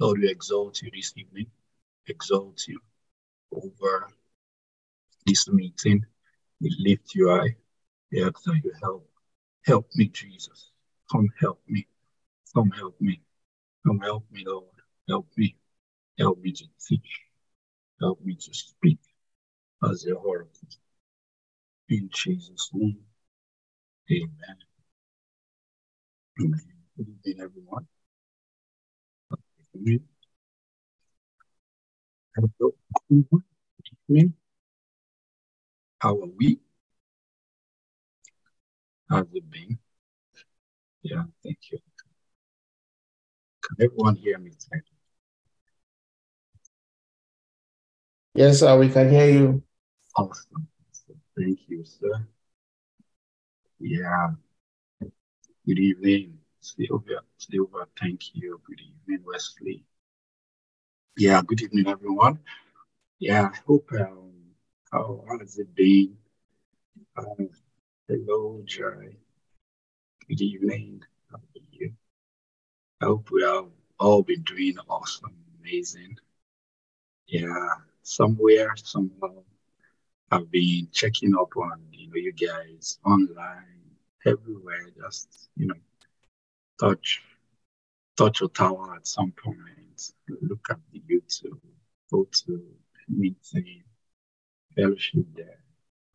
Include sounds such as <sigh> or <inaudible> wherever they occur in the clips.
Lord, we exalt you this evening, exalt you over this meeting. We lift you high. We ask that you help. Help me, Jesus. Come help me. Come help me. Come help me, Lord. Help me. Help me to teach. Help me to speak as your oracle. In Jesus' name. Amen. Amen. Good evening, everyone. Good evening. How are we? How's it been? Yeah, thank you. Can everyone hear me? Yes, sir, we can hear you. Awesome. Thank you, sir. Yeah. Good evening, Sylvia. Sylvia, thank you. Good evening, Wesley. Yeah, good evening, everyone. Yeah, I hope um, how has it been? Um, hello, Joy. Good evening. How are you? I hope we have all been doing awesome, amazing. Yeah, somewhere, somehow, I've been checking up on you know you guys online, everywhere. Just you know, touch touch Ottawa at some point. Look at the YouTube, go to meeting, fellowship there,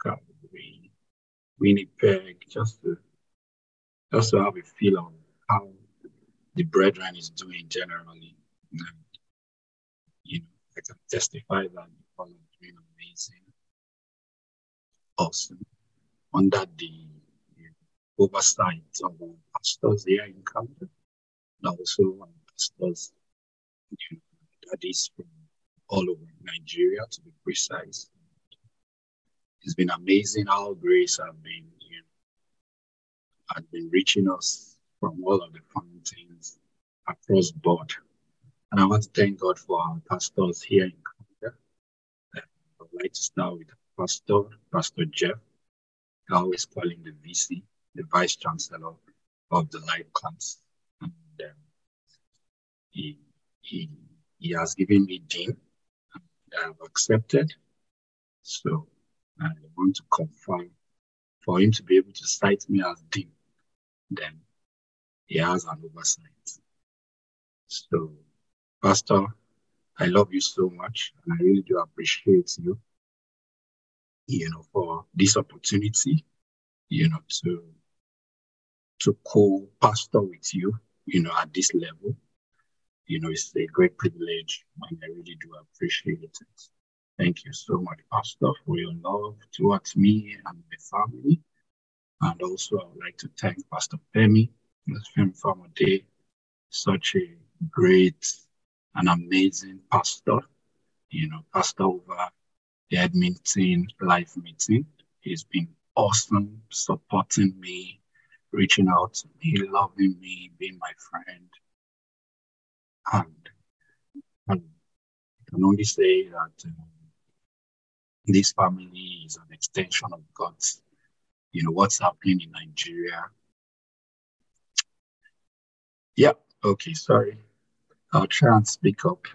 Calvary, Winnipeg, just to just to have a feel of how the brethren is doing generally. And, you know, I can testify that people are doing amazing, awesome, under the oversight of our pastors here in Canada, and also our pastors, you that is from all over Nigeria to be precise. It's been amazing how grace have been, you know, has been reaching us from all of the fountains across board. And I want to thank God for our pastors here in Canada. Uh, I would like to start with Pastor, Pastor Jeff. I always call him the VC, the Vice Chancellor of the Life class. And um, he, he, he has given me Dean, and I have accepted. So I want to confirm for him to be able to cite me as Dean, then he has an oversight. So, Pastor, I love you so much, and I really do appreciate you, you know, for this opportunity, you know, to to co-pastor with you, you know, at this level. You know, it's a great privilege, and I really do appreciate it. Thank you so much, Pastor, for your love towards me and my family. And also, I would like to thank Pastor Femi, Femi Famode, such a great and amazing pastor, you know, pastor over the Edmonton Life Meeting. He's been awesome supporting me, reaching out to me, loving me, being my friend. And, and I can only say that um, this family is an extension of God's, you know, what's happening in Nigeria. Yeah, okay, sorry. I'll try and speak up.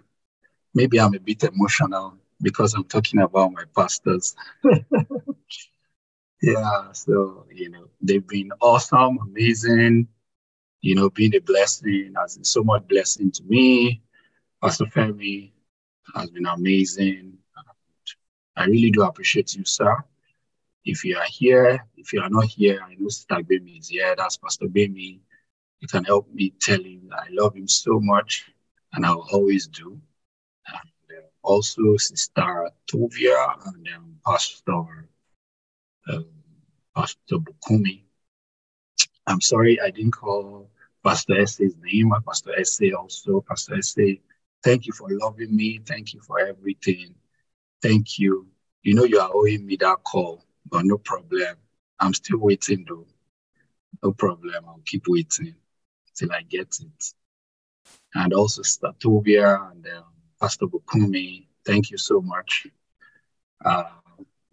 Maybe I'm a bit emotional because I'm talking about my pastors. <laughs> yeah, so, you know, they've been awesome, amazing, you know, being a blessing, has been so much blessing to me. Pastor Femi has been amazing. I really do appreciate you, sir. If you are here, if you are not here, I know Sister Bemi is here. That's Pastor Bemi. You can help me tell him I love him so much, and I'll always do. And uh, also Sister Tovia and um, Pastor Pastor Bukumi. I'm sorry I didn't call Pastor Essay's name. but Pastor Essay also. Pastor Essay, thank you for loving me. Thank you for everything. Thank you. You know you are owing me that call, but no problem. I'm still waiting though. No problem. I'll keep waiting till I get it. And also Statuvia and um, Pastor Bukumi, thank you so much. Uh,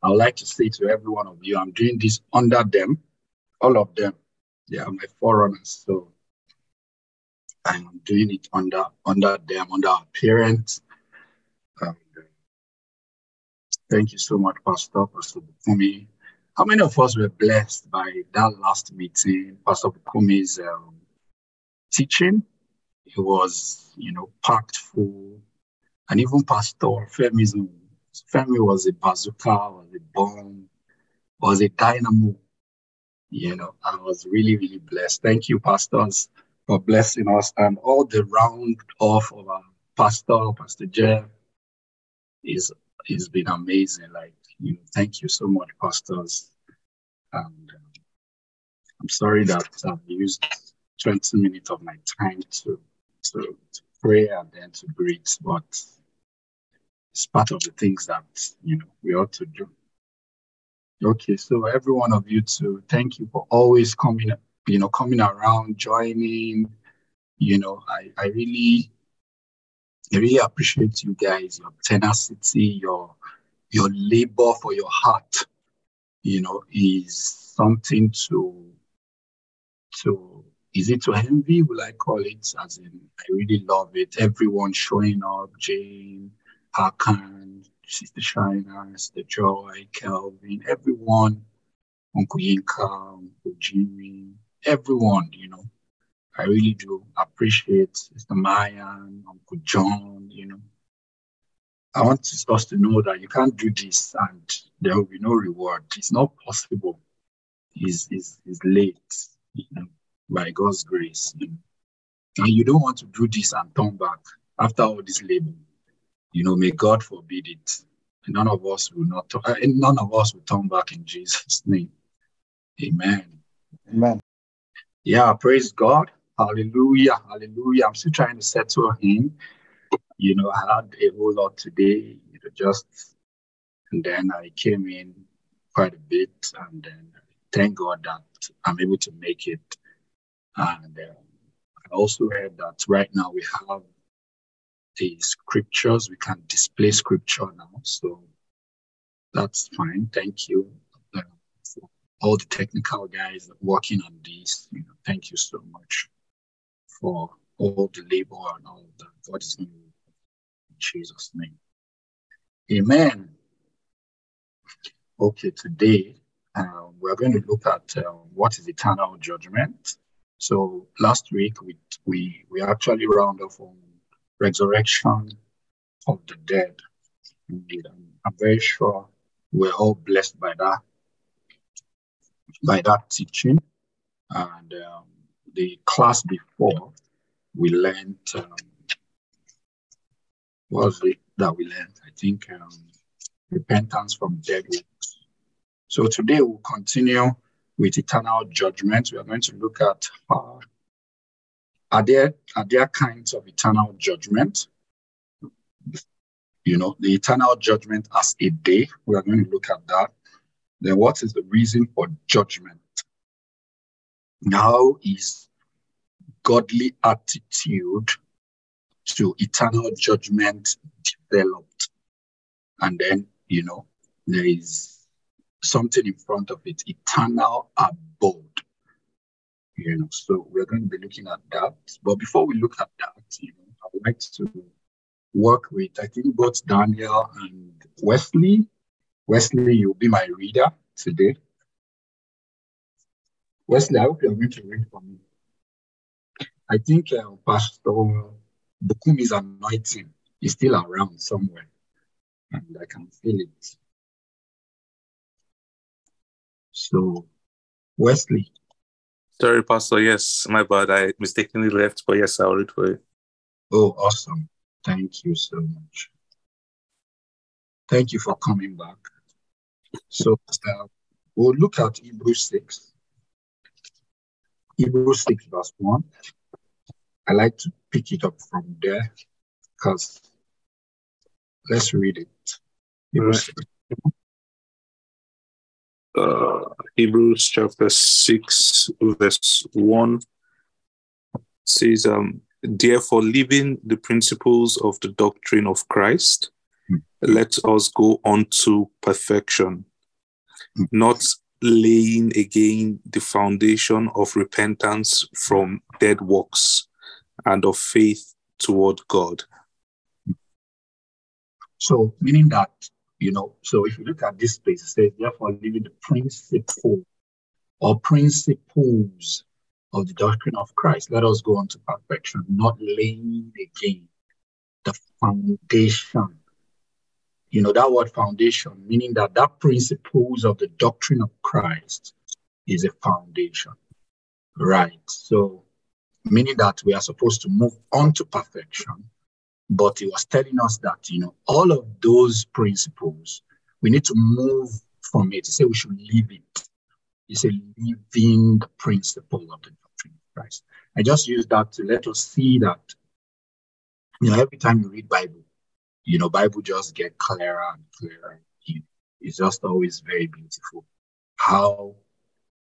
I would like to say to every one of you, I'm doing this under them, all of them. They are my forerunners. So I'm doing it under under them, under our parents. Um, thank you so much, Pastor, Pastor Bukumi. How many of us were blessed by that last meeting, Pastor Bukumi's um, teaching? It was, you know, packed full. And even Pastor Femi's Femi was a bazooka, was a bomb, was a dynamo. You know, I was really, really blessed. Thank you, pastors, for blessing us and all the round off of our pastor, Pastor Jeff, is it's been amazing. Like, you know, thank you so much, pastors. And um, I'm sorry that I've used 20 minutes of my time to, to, to pray and then to greet, but it's part of the things that you know we ought to do. Okay, so every one of you too, thank you for always coming, you know, coming around, joining. You know, I, I really, I really appreciate you guys, your tenacity, your your labor for your heart, you know, is something to to is it to envy, will I call it? As in, I really love it. Everyone showing up, Jane, Hakan, Sister Shina, Sister Joy, Kelvin, everyone, Uncle Yinka, Uncle Jimmy, everyone, you know. I really do appreciate Sister Maya, Uncle John, you know. I want us to know that you can't do this and there will be no reward. It's not possible. It's, it's, it's late, you know, by God's grace. You know. And you don't want to do this and turn back after all this labor. You know, may God forbid it. None of us will not, uh, none of us will turn back in Jesus' <laughs> name. Amen. Amen. Yeah, praise God. Hallelujah. Hallelujah. I'm still trying to settle him. You know, I had a whole lot today, you know, just, and then I came in quite a bit, and then thank God that I'm able to make it. And um, I also heard that right now we have the scriptures. We can display scripture now. So that's fine. Thank you uh, for all the technical guys working on this. You know, thank you so much for all the labor and all that. God is in Jesus' name. Amen. Okay, today uh, we're going to look at uh, what is eternal judgment. So last week we we we actually round off on resurrection of the dead. Indeed, I'm, very sure we're all blessed by that, by that teaching. And um, the class before, we learned, um, what was it that we learned? I think um, repentance from dead works. So today we'll continue with eternal judgment. We are going to look at how are there are there kinds of eternal judgment? You know, the eternal judgment as a day. We are going to look at that. Then what is the reason for judgment? How is godly attitude to eternal judgment developed? And then, you know, there is something in front of it, eternal you know. So we're going to be looking at that. But before we look at that, you know, I would like to work with I think both Daniel and Wesley. Wesley, you'll be my reader today. Wesley, I hope you're going to read for me. I think uh, Pastor Bukumi's anointing is still around somewhere, and I can feel it. So, Wesley, Sorry, Pastor. Yes, my bad. I mistakenly left, but yes, I'll read for you. Oh, awesome. Thank you so much. Thank you for coming back. So uh, we'll look at Hebrews 6. Hebrews 6, verse 1. I like to pick it up from there because let's read it. Hebrews right. Uh, Hebrews chapter 6, verse 1 says, um, Therefore, leaving the principles of the doctrine of Christ, mm. let us go on to perfection, mm. not laying again the foundation of repentance from dead works and of faith toward God. So, meaning that, you know, so if you look at this place, it says, therefore, living the principle or principles of the doctrine of Christ, let us go on to perfection, not laying again the foundation. You know, that word foundation, meaning that that principles of the doctrine of Christ is a foundation, right? So, meaning that we are supposed to move on to perfection. But he was telling us that, you know, all of those principles, we need to move from it. He said we should leave it. He said, living principle of the doctrine of Christ. I just use that to let us see that, you know, every time you read Bible, you know, Bible just get clearer and clearer. It's just always very beautiful how,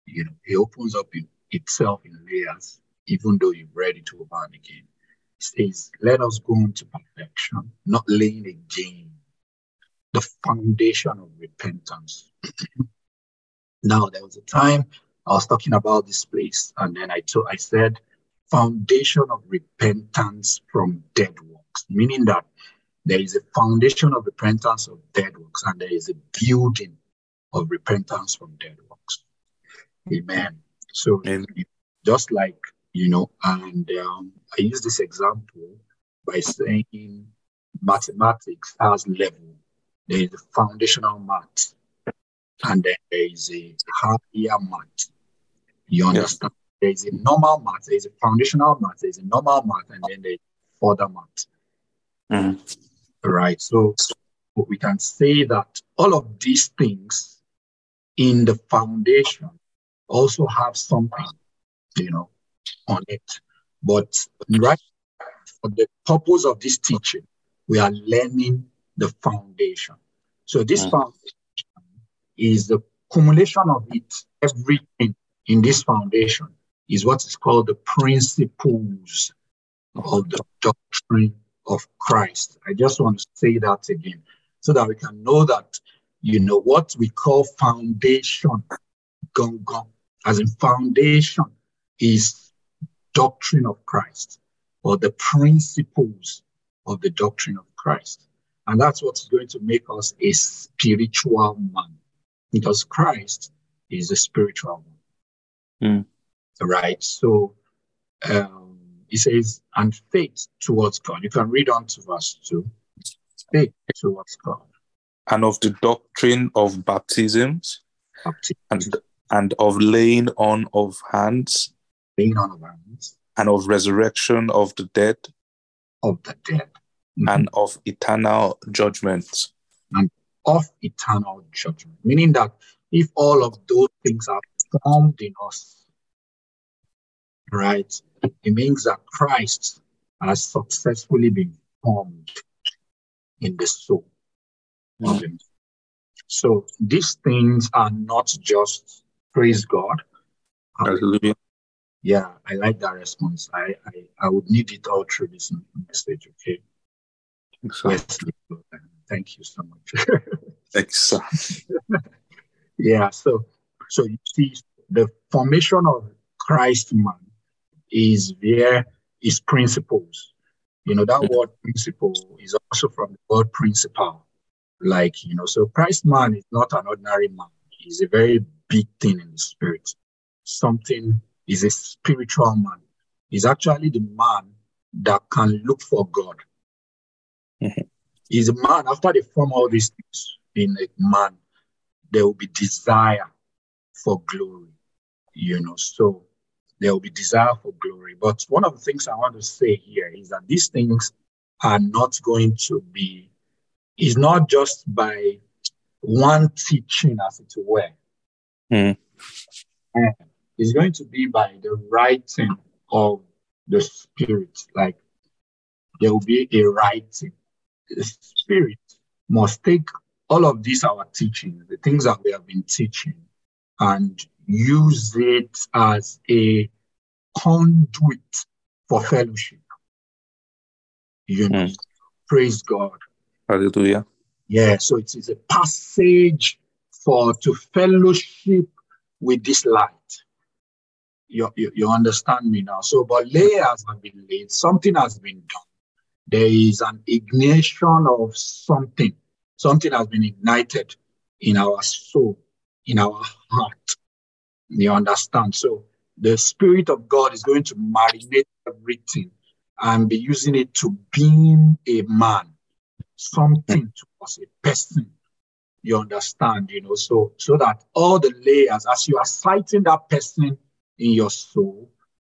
you know, it opens up in itself in layers even though you've read it over and again. Says, let us go into perfection, not laying again the foundation of repentance. <clears throat> now, there was a time I was talking about this place, and then I told I said, foundation of repentance from dead works, meaning that there is a foundation of repentance of dead works, and there is a building of repentance from dead works. Mm-hmm. Amen. So, Amen. just like you know, and um, I use this example by saying mathematics has level. There is a foundational math, and then there is a higher math. You understand? Yeah. There is a normal math, there is a foundational math, there is a normal math, and then there is further math. Mm. Right. So, so we can say that all of these things in the foundation also have something, you know, on it. But right for the purpose of this teaching, we are learning the foundation. So this mm. foundation is the accumulation of it, everything in this foundation is what is called the principles of the doctrine of Christ. I just want to say that again so that we can know that, you know, what we call foundation, gong gong, as in foundation is doctrine of Christ or the principles of the doctrine of Christ. And that's what's going to make us a spiritual man because Christ is a spiritual man. Mm. Right. So um, he says, and faith towards God. You can read on to verse 2. Faith towards God. And of the doctrine of baptisms, Baptism. and, and of laying on of hands laying on hands, and of resurrection of the dead, of the dead, mm-hmm. and of eternal judgment. And of eternal judgment. Meaning that if all of those things are formed in us, right, it means that Christ has successfully been formed in the soul. Mm-hmm. So these things are not just praise God. Hallelujah yeah, I like that response. I, I, I would need it all through this message. Okay. So. thank you so much. <laughs> Thanks. yeah. So, so you see, the formation of Christ man is where his principles. You know, that mm-hmm. word principle is also from the word principle. Like, you know, so Christ man is not an ordinary man. He's a very big thing in the spirit. Something is a spiritual man. He's actually the man that can look for God. Mm-hmm. He's a man, after they form all these things in a man, there will be desire for glory, you know. So there will be desire for glory. But one of the things I want to say here is that these things are not going to be, is not just by one teaching, as it were. Mm is going to be by the writing of the spirit. Like there will be a writing. The spirit must take all of these our teachings, the things that we have been teaching, and use it as a conduit for fellowship. You know, mm. praise God. Hallelujah. Yeah, so it is a passage for to fellowship with this light you, you, you understand me now. So, but layers have been laid, something has been done. There is an ignition of something, something has been ignited in our soul, in our heart. You understand? So, the Spirit of God is going to marinate everything and be using it to beam a man, something to us, a person. You understand, you know, so so that all the layers, as you are sighting that person in your soul,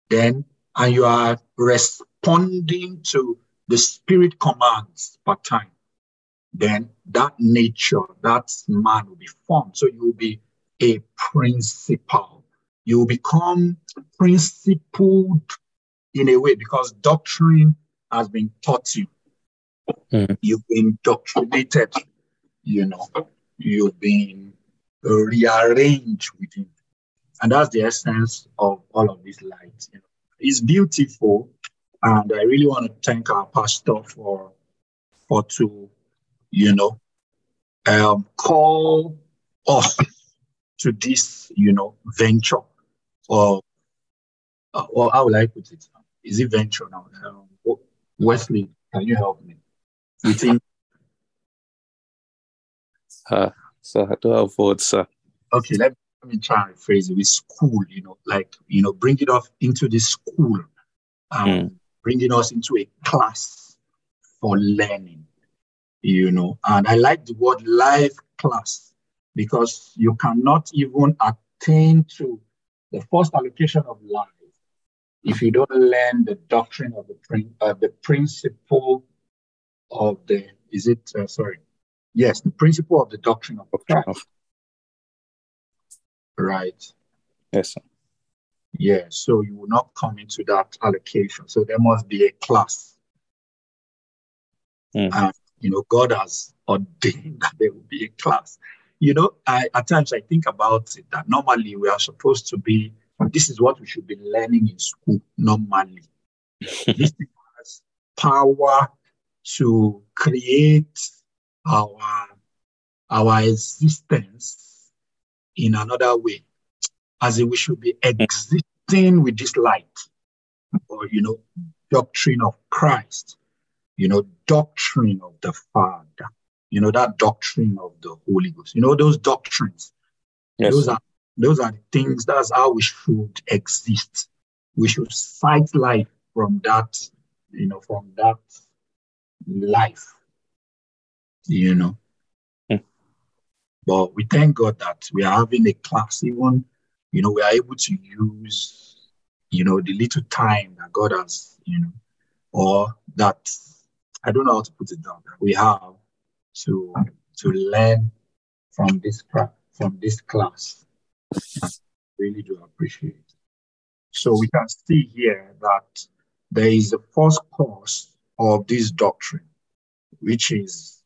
then and you are responding to the spirit commands per time, then that nature, that man will be formed. So you will be a principal. You will become principled in a way because doctrine has been taught you. Mm. You've been indoctrinated, you know, you've been rearranged within. And that's the essence of all of these lights. You know. It's beautiful. And I really want to thank our pastor for for to, you know, um, call us <laughs> to this, you know, venture or uh, or how will I put it? Is it venture now? Um, Wesley, can you help me? You think? Uh, so I don't have words, sir. Okay, let, let me try and phrase it with school, you know, like, you know, bring it off into the school, um, Mm. bringing us into a class for learning, you know. And I like the word live class because you cannot even attain to the first allocation of life if you don't learn the doctrine of the prin- uh, the principle of the is it uh, sorry yes the principle of the doctrine of Christ right. Yes, sir. yeah so you will not come into that allocation. So there must be a class. Mm. and you know god has ordained that there will be a class. You know I, at times i think about it that normally we are supposed to be this is what we should be learning in school normally. <laughs> This has power to create our our existence in another way as in we should be existing with this light or you know doctrine of christ you know doctrine of the father you know that doctrine of the holy ghost you know those doctrines. Yes, those are those are the things that's how we should exist. We should sight life from that you know from that life you know. But we thank god that we are having a class even you know we are able to use you know the little time that god has you know or that i don't know how to put it down that we have to to learn from this from this class. Really do appreciate. So we can see here that there is a first course of this doctrine, which is,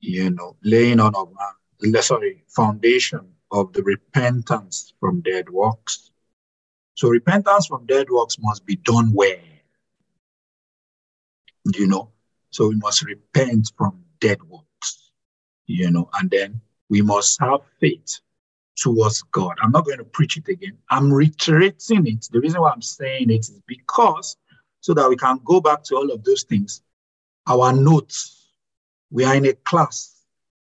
you know, laying on of man, sorry, foundation of the repentance from dead works. So repentance from dead works must be done where? You know, so we must repent from dead works, you know, and then we must have faith towards God. I'm not going to preach it again. I'm reiterating it. The reason why I'm saying it is because so that we can go back to all of those things. Our notes, we are in a class.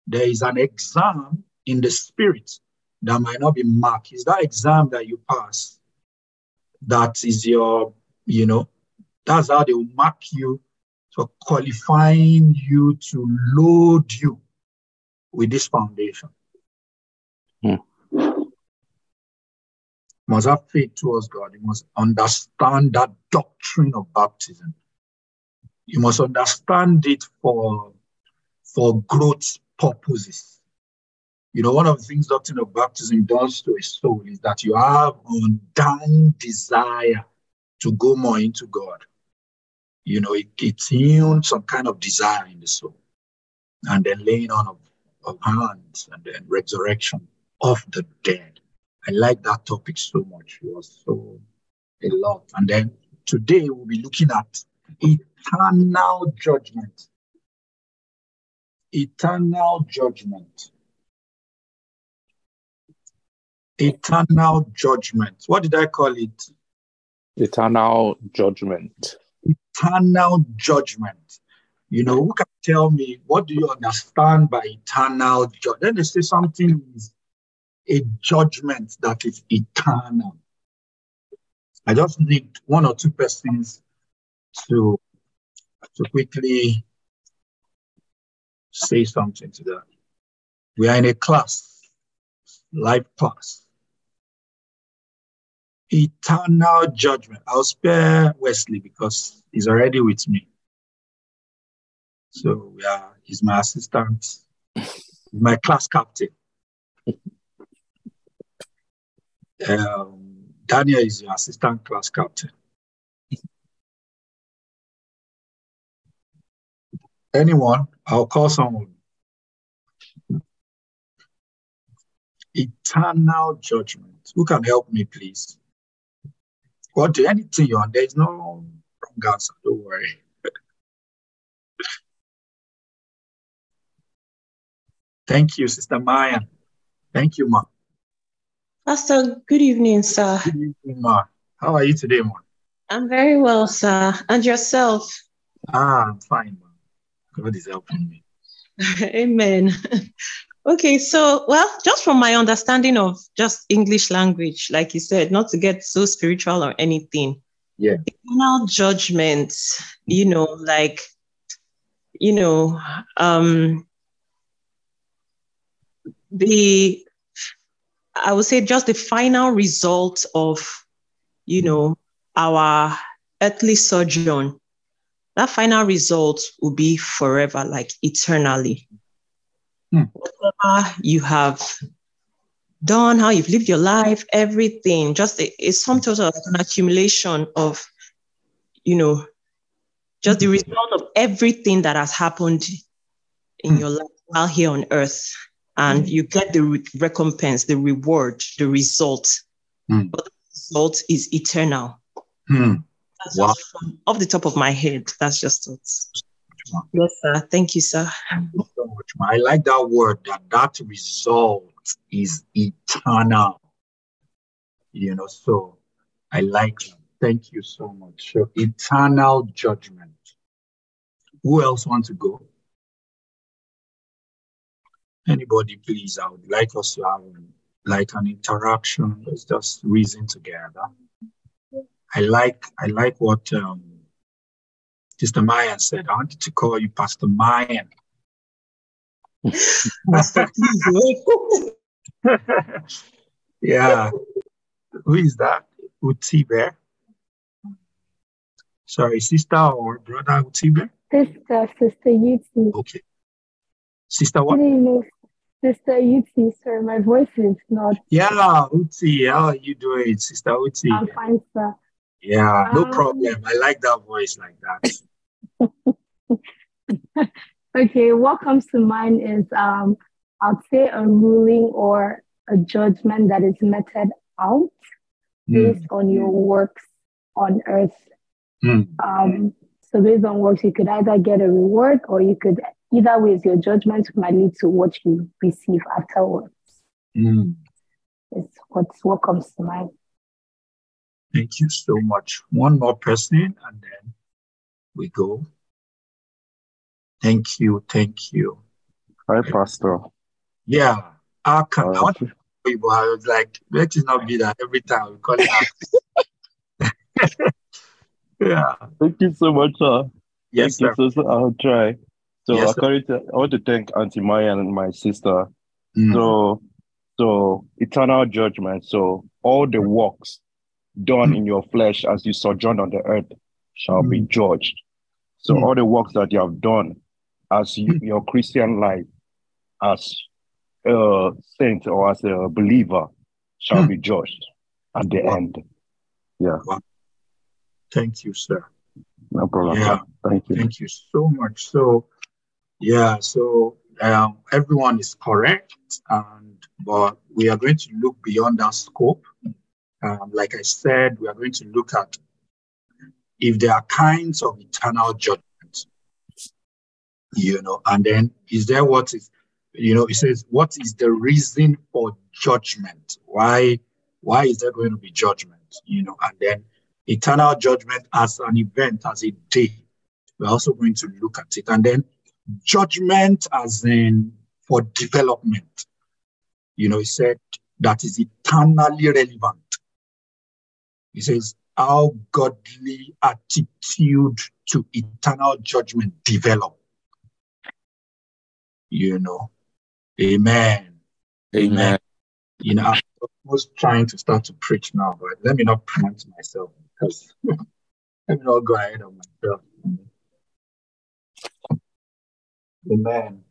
There is an exam in the spirit that might not be marked. Is that exam that you pass? That is your, you know, that's how they will mark you for qualifying you to load you with this foundation. Hmm. must have faith towards God. You must understand that doctrine of baptism. You must understand it for, for growth purposes. You know, one of the things doctrine of baptism does to a soul is that you have undying desire to go more into God. You know, it, it tunes some kind of desire in the soul. And then laying on of, of hands and then resurrection of the dead. I like that topic so much. It was so a lot. And then today we'll be looking at eternal judgment. Eternal judgment. Eternal judgment. What did I call it? Eternal judgment. Eternal judgment. You know, who can tell me what do you understand by eternal judgment? Then they say something is a judgment that is eternal. I just need one or two persons to, to quickly say something to that. We are in a class, life class. Eternal judgment. I'll spare Wesley because he's already with me. So yeah, he's my assistant, my class captain. Um, Daniel is your assistant class captain. Anyone? I'll call someone. Eternal judgment. Who can help me, please? What do anything you want? There's no wrong answer. Don't worry. Thank you, Sister Maya. Thank you, Ma. Pastor, good evening, sir. Good evening, Ma. How are you today, Ma? I'm very well, sir. And yourself? Ah, I'm fine, Ma. God is helping me. <laughs> Amen. okay, so, well, just from my understanding of just English language, like you said, not to get so spiritual or anything. Yeah. Eternal judgment, you know, like, you know, um, the I would say just the final result of, you know, our earthly sojourn. That final result will be forever, like eternally. Hmm. Whatever you have done, how you've lived your life, everything, just a, a sum total of an accumulation of, you know, just the result of everything that has happened in Hmm. your life while here on earth and you get the re- recompense, the reward, the result. Mm. But the result is eternal. Hmm. That's Wow. just from off the top of my head. That's just it. Yes, sir. Thank you, sir. Thank you so much, I like that word that that result is eternal. You know, so I like that. Thank you so much. So eternal judgment. Who else wants to go? Anybody, please. I would like us to have like an interaction. Let's just reason together. I like I like what um, Sister Mayan said. I wanted to call you Pastor Mayan. Pastor, <laughs> yeah. Who is that? Utibe. Sorry, sister or brother Utibe? Sister, Sister Yuti. Okay. Sister Good what? evening, Sister Yuti. Sir, my voice is not. Yeah, Uti. How are you doing, Sister Uti? I'm fine, sir. Yeah, no Um, problem. I like that voice like that. <laughs> Okay, what comes to mind is um, I'd say a ruling or a judgment that is meted out Mm, based on your works on earth. mm, Um, so based on works, you could either get a reward or you could either ways your judgment might lead to what you receive afterwards. mm. It's what's what comes to mind. Thank you so much. One more person and then we go. Thank you. Thank you. Hi, Pastor. Yeah. I, can, I Uh, want to tell you, but I was like, let it not be that every time we call it <laughs> yeah. thank you so much, sir. Yes, thank sir. you so, so I'll try. So, Yes, according to, I want to thank Auntie Maya and my sister. Mm, So, so eternal judgment. So, all the works done in your flesh as you sojourn on the earth shall be judged. So, Mm. all the works that you have done as you, your Christian life, as a saint or as a believer, shall be judged at the Wow. end. Yeah, Thank you, sir. no problem. Yeah. Thank you. Thank you so much. So, yeah, so um, everyone is correct, and but we are going to look beyond that scope. Um, like I said, we are going to look at if there are kinds of eternal judgment, you know, and then is there what is you know, it says, what is the reason for judgment? Why, why is there going to be judgment? You know, and then eternal judgment as an event, as a day. We're also going to look at it. And then judgment as in for development. You know, he said that is eternally relevant. He says, how godly attitude to eternal judgment develop. You know, amen. Amen. You know, I was trying to start to preach now, but let me not promote myself because <laughs> let me not go ahead of myself. Amen.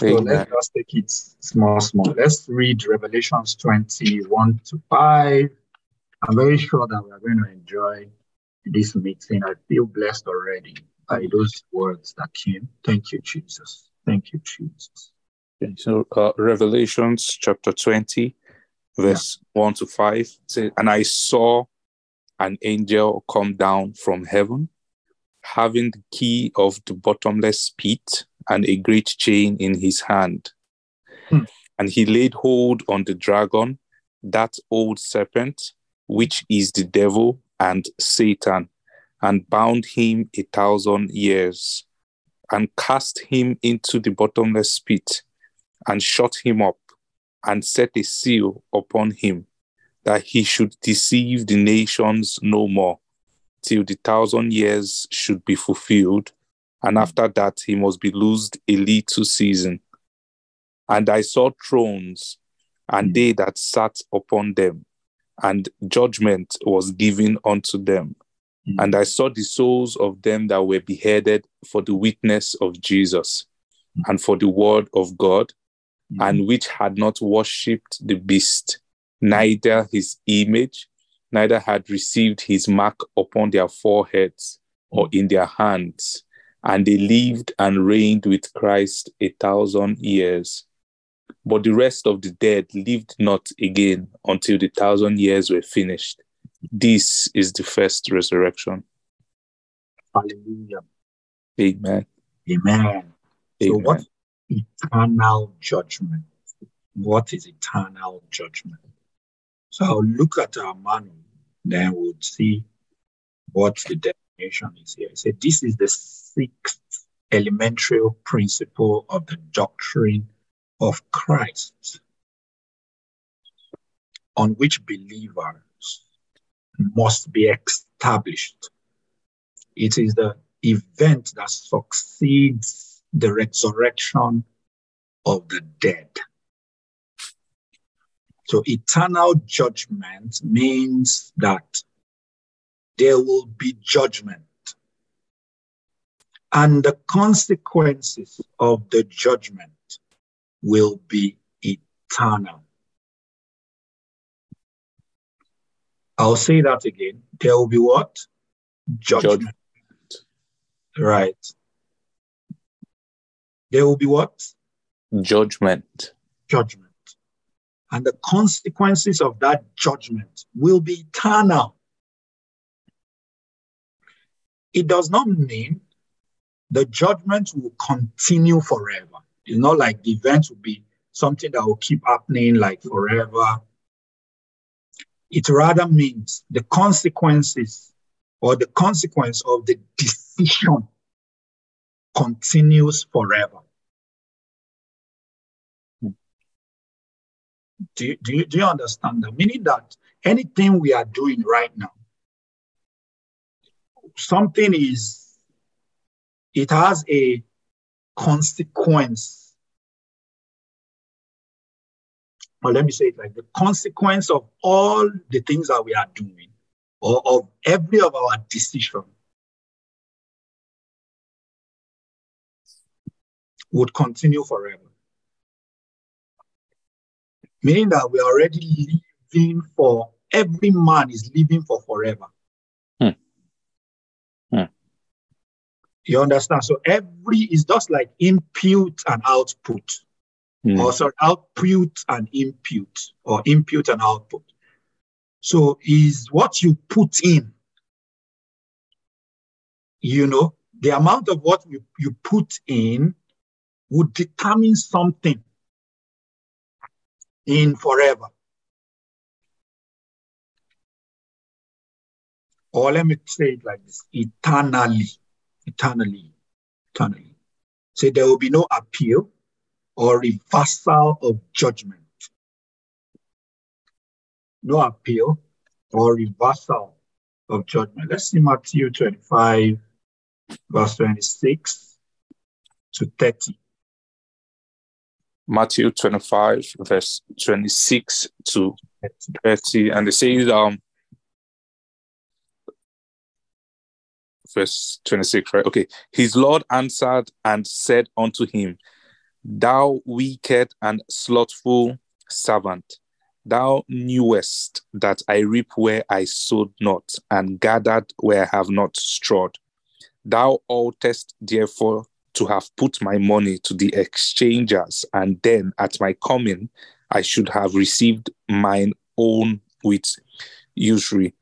So let's just take it small, small. Let's read Revelations 21 to 5. I'm very sure that we're going to enjoy this meeting. I feel blessed already by those words that came. Thank you, Jesus. Thank you, Jesus. Okay, so uh, Revelations chapter 20, verse 1 to 5 says, And I saw an angel come down from heaven, having the key of the bottomless pit and a great chain in his hand. Hmm. And he laid hold on the dragon, that old serpent, which is the devil and Satan, and bound him a thousand years, and cast him into the bottomless pit, and shut him up, and set a seal upon him, that he should deceive the nations no more, till the thousand years should be fulfilled, and after that he must be loosed a little season. And I saw thrones, and Mm. they that sat upon them, and judgment was given unto them. Mm. And I saw the souls of them that were beheaded for the witness of Jesus mm. and for the word of God, mm. and which had not worshipped the beast, neither his image, neither had received his mark upon their foreheads or mm. in their hands. And they lived and reigned with Christ a thousand years. But the rest of the dead lived not again until the thousand years were finished. This is the first resurrection. Hallelujah. Amen. Amen. So, Amen. what eternal judgment? What is eternal judgment? So, I'll look at our manual, then we'll see what the definition is here. It said this is the sixth elementary principle of the doctrine of Christ, on which believers must be established. It is the event that succeeds the resurrection of the dead. So eternal judgment means that there will be judgment. And the consequences of the judgment will be eternal. I'll say that again. There will be what? Judgment. Judgment. Right. There will be what? Judgment. Judgment. And the consequences of that judgment will be eternal. It does not mean the judgment will continue forever. It's not like the event will be something that will keep happening like forever. It rather means the consequences or the consequence of the decision continues forever. Hmm. Do you, do, you, do you understand that? Meaning that anything we are doing right now, something is, it has a consequence. Or let me say it like the consequence of all the things that we are doing, or of every of our decision, would continue forever. Meaning that we are already living for, every man is living for forever. Hmm. Hmm. You understand? So every is just like input and output, Mm. or sorry, output and input, or input and output. So is what you put in, you know, the amount of what you, you put in would determine something in forever. Or let me say it like this eternally, eternally, eternally. Say there will be no appeal or reversal of judgment. No appeal or reversal of judgment. Let's see Matthew 25, verse 26 to 30. Matthew 25, verse 26 to 30. And it says, um, verse 26, right? Okay. His Lord answered and said unto him, Thou wicked and slothful servant, thou knewest that I reap where I sowed not, and gathered where I have not strawed. Thou oughtest therefore to have put my money to the exchangers, and then at my coming I should have received mine own with usury.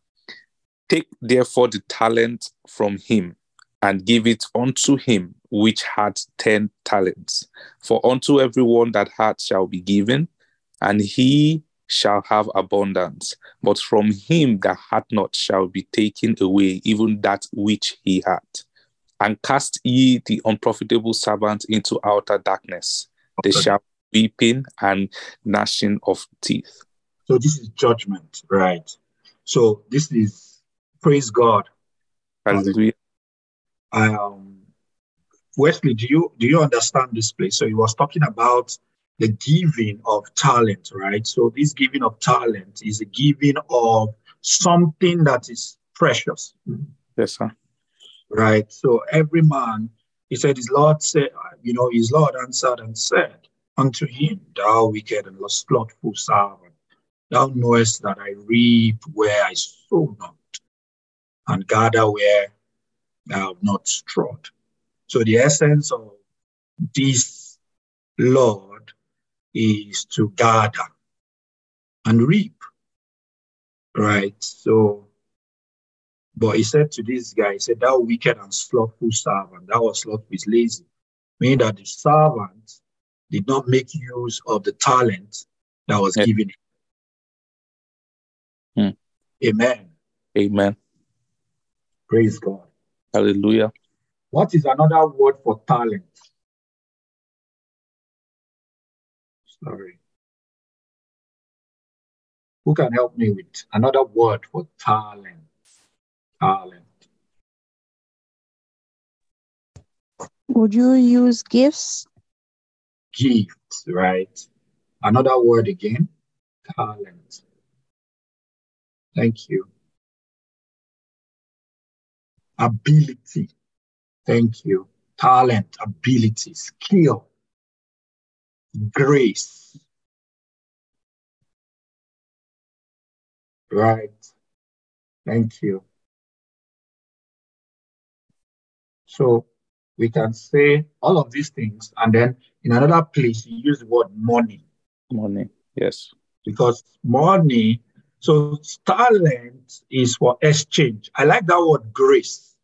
Take therefore the talent from him and give it unto him which had ten talents. For unto everyone that hath shall be given, and he shall have abundance. But from him that hath not shall be taken away even that which he had and cast ye the unprofitable servant into outer darkness. Okay. They shall be weeping and gnashing of teeth. So this is judgment, right? So this is praise God. Hallelujah. Um, Wesley, do you do you understand this place? So he was talking about the giving of talent, right? So this giving of talent is a giving of something that is precious. Yes, sir right? So every man, he said, his Lord said, you know, his Lord answered and said unto him, Thou wicked and slothful servant, thou knowest that I reap where I sow not, and gather where I have not strawed. So the essence of this Lord is to gather and reap, right? So but he said to this guy, he said, Thou wicked and slothful servant, thou was slothful is lazy. Meaning that the servant did not make use of the talent that was yeah. given him. Hmm. Amen. Amen. Praise God. Hallelujah. What is another word for talent? Sorry. Who can help me with another word for talent? talent. Would you use gifts? Gifts, right? Another word again, talent. Thank you. Ability. Thank you. Talent, ability, skill, grace. Right. Thank you. So we can say all of these things. And then in another place, you use the word money. Money, yes. Because money, so talent is for exchange. I like that word grace.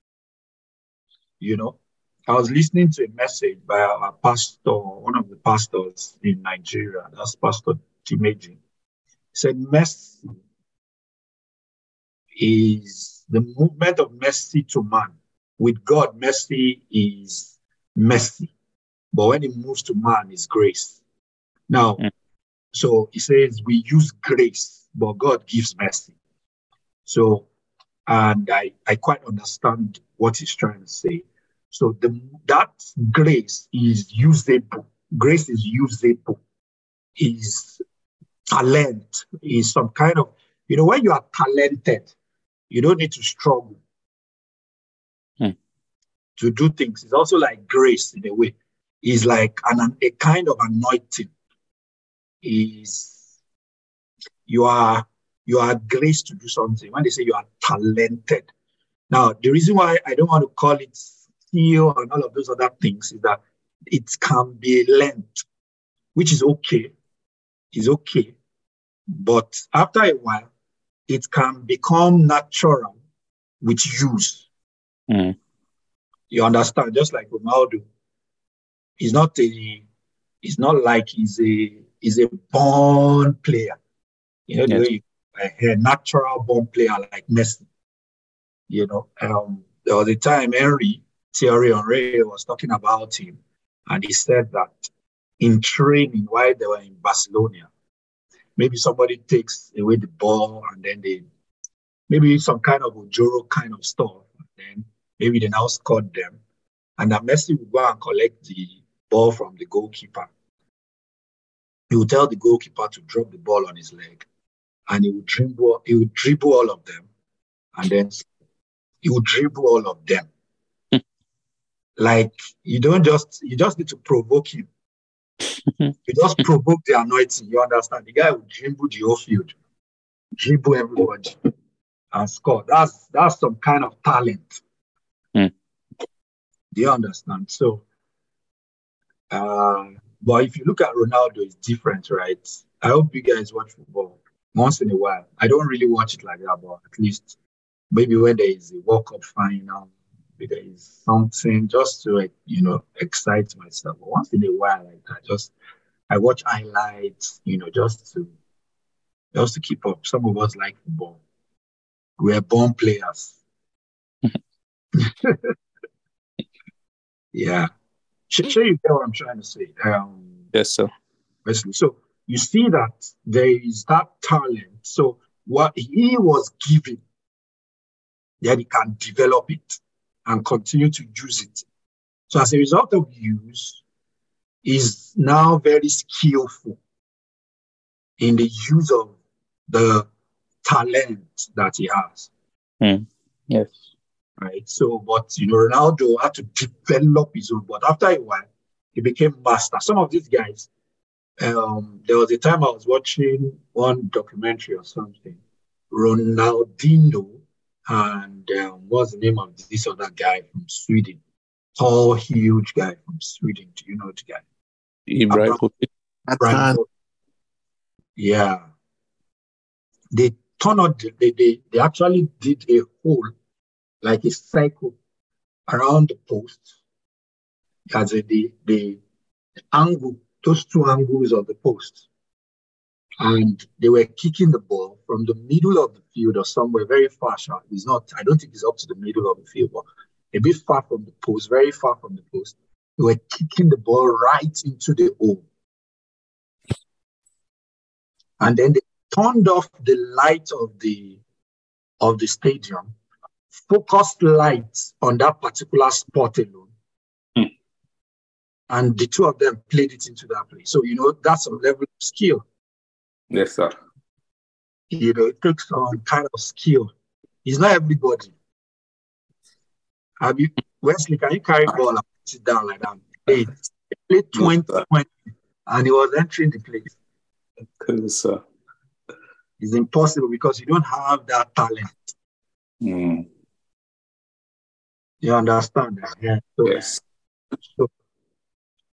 You know, I was listening to a message by a pastor, one of the pastors in Nigeria, that's Pastor Timeji. He said, Mercy is the movement of mercy to man with God, mercy is mercy. But when it moves to man, it's grace. Now, mm. so he says we use grace, but God gives mercy. So, and I, I quite understand what he's trying to say. So the that grace is usable. Grace is usable. Is talent is some kind of you know when you are talented, you don't need to struggle hmm. to do things. It's also like grace in a way. It's like an, a kind of anointing. Is you are you are graced to do something. When they say you are talented. Now, the reason why I don't want to call it skill and all of those other things is that it can be learned, which is okay. Is okay. But after a while, it can become natural with use. Mm. You understand? Just like Ronaldo, he's not a, he's not like he's a he's a born player. You know, the Yes. you, a, a natural born player like Messi. You know, um, there was a time Henry Thierry Henry was talking about him, and he said that in training while they were in Barcelona, maybe somebody takes away the ball and then they maybe some kind of Ojoro kind of stuff, and then maybe they now scored them, and that Messi would go and collect the ball from the goalkeeper. He would tell the goalkeeper to drop the ball on his leg, and he would dribble. He would dribble all of them, and then he would dribble all of them. like you don't just you just need to provoke him. <laughs> you just provoke the anointing. You understand? The guy would dribble the whole field, dribble everybody, and score. That's that's some kind of talent. Hmm. Do you understand? So, um, but if you look at Ronaldo, it's different, right? I hope you guys watch football once in a while. I don't really watch it like that, but at least maybe when there is a World Cup final, maybe there is something just to like, you know excite myself. But once in a while, like that, just I watch highlights, you know, just to just to keep up. Some of us like football. We're born players. <laughs> yeah. Sure, you get what I'm trying to say. Um, Yes, sir. So you see that there is that talent. So what he was given, then he can develop it and continue to use it. So as a result of use, is now very skillful in the use of the talent that he has. Hmm. Yes. Right. So, but you know, Ronaldo had to develop his own. But after a while, he became master. Some of these guys, um, there was a time I was watching one documentary or something, Ronaldinho and um, what's the name of this other guy from Sweden? Tall, huge guy from Sweden. Do you know the guy? Ibrahimovic. Brian Yeah. They turn out, they, they, they actually did a hole, like a cycle around the post. As in the, the, the angle, those two angles of the post. And they were kicking the ball from the middle of the field or somewhere very far. sha. It's not, I don't think it's up to the middle of the field, but a bit far from the post, very far from the post. They were kicking the ball right into the hole. And then they turned off the light of the of the stadium, focused lights on that particular spot alone. And the two of them played it into that place. So, you know, that's some level of skill. Yes, sir. You know, it takes some kind of skill. It's not everybody. Have you, Wesley, can you carry ball and put it down like that? Play, play 20, 20, and he was entering the place. Yes, sir. It's impossible because you don't have that talent. Mm. You understand that? Yeah. So, Yes.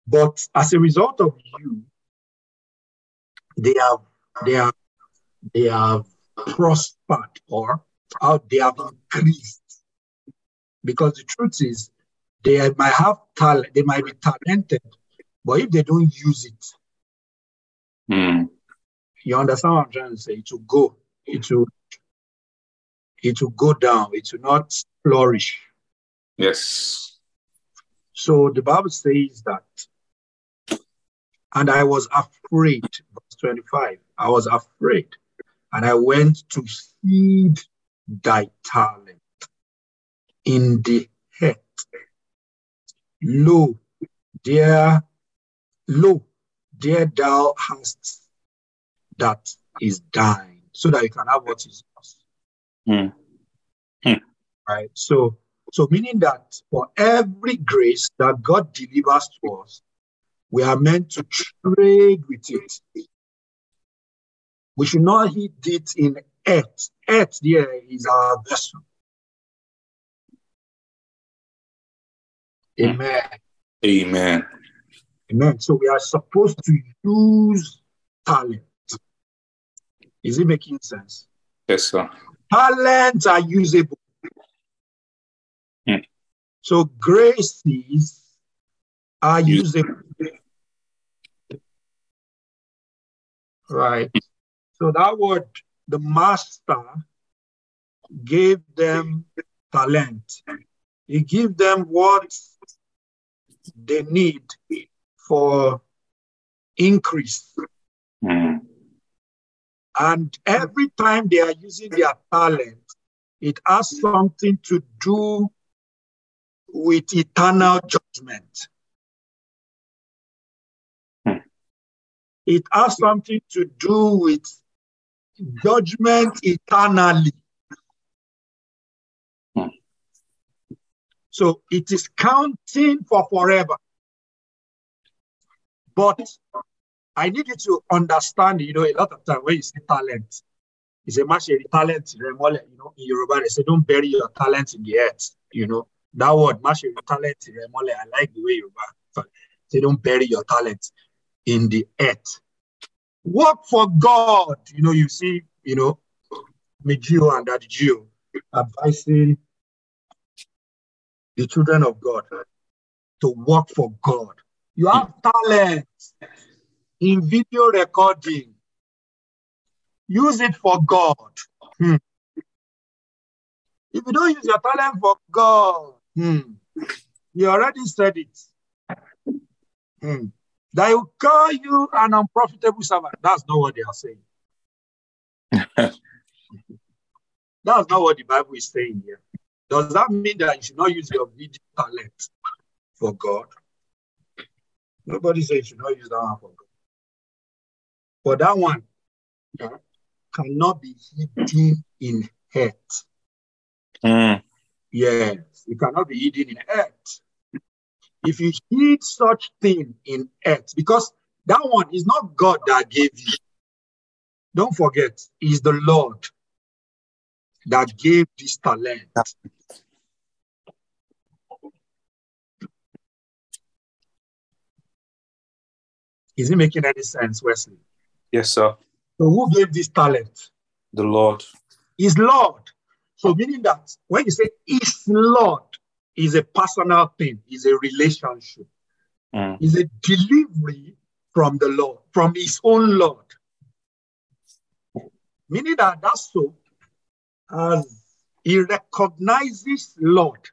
But as a result of you, they have they have they have prospered or how they have increased. Because the truth is, they might have talent, they might be talented, but if they don't use it, Mm. you understand what I'm trying to say? It will go, it will it will go down, it will not flourish. Yes. So the Bible says that, and I was afraid, verse 25, I was afraid, and I went to heed thy talent in the head. Lo, there, lo, there thou hast that is thine, so that you can have what is yours. Mm. Right? So, so meaning that for every grace that God delivers to us, we are meant to trade with it. We should not hit it in earth. Earth there is our vessel. Amen. Amen. Amen. So we are supposed to use talent. Is it making sense? Yes, sir. Talents are usable. Hmm. So graces are Use- usable. Right. So that word, the master gave them talent. He gave them what they need for increase. Mm. And every time they are using their talent, it has something to do with eternal judgment. It has something to do with judgment eternally. Hmm. So it is counting for forever. But I need you to understand, you know, a lot of time when you say talent, you say, Mash, talent, you know, in Yoruba, they say, don't bury your talent in the earth, you know. That word, Mash, talent, I like the way Yoruba say, don't bury your talent in the earth. Work for God. You know, you see, you know, Megio and Daddy G.O. advising the children of God to work for God. You have talent in video recording. Use it for God. Hmm. If you don't use your talent for God, hmm, you already said it. Hmm. They will call you an unprofitable servant. That's not what they are saying. <laughs> That's not what the Bible is saying here. Does that mean that you should not use your video talent for God? Nobody says you should not use that one for God. But that one uh, cannot be hidden in earth. Mm. Yes, it cannot be hidden in earth. If you hid such thing in earth, because that one is not God that gave you. Don't forget, it's the Lord that gave this talent. Is it making any sense, Wesley? Yes, sir. So who gave this talent? The Lord. Is Lord. So meaning that when you say is Lord, is a personal thing, is a relationship, Mm. is a delivery from the Lord, from his own Lord. Meaning that that's so as he recognizes Lord.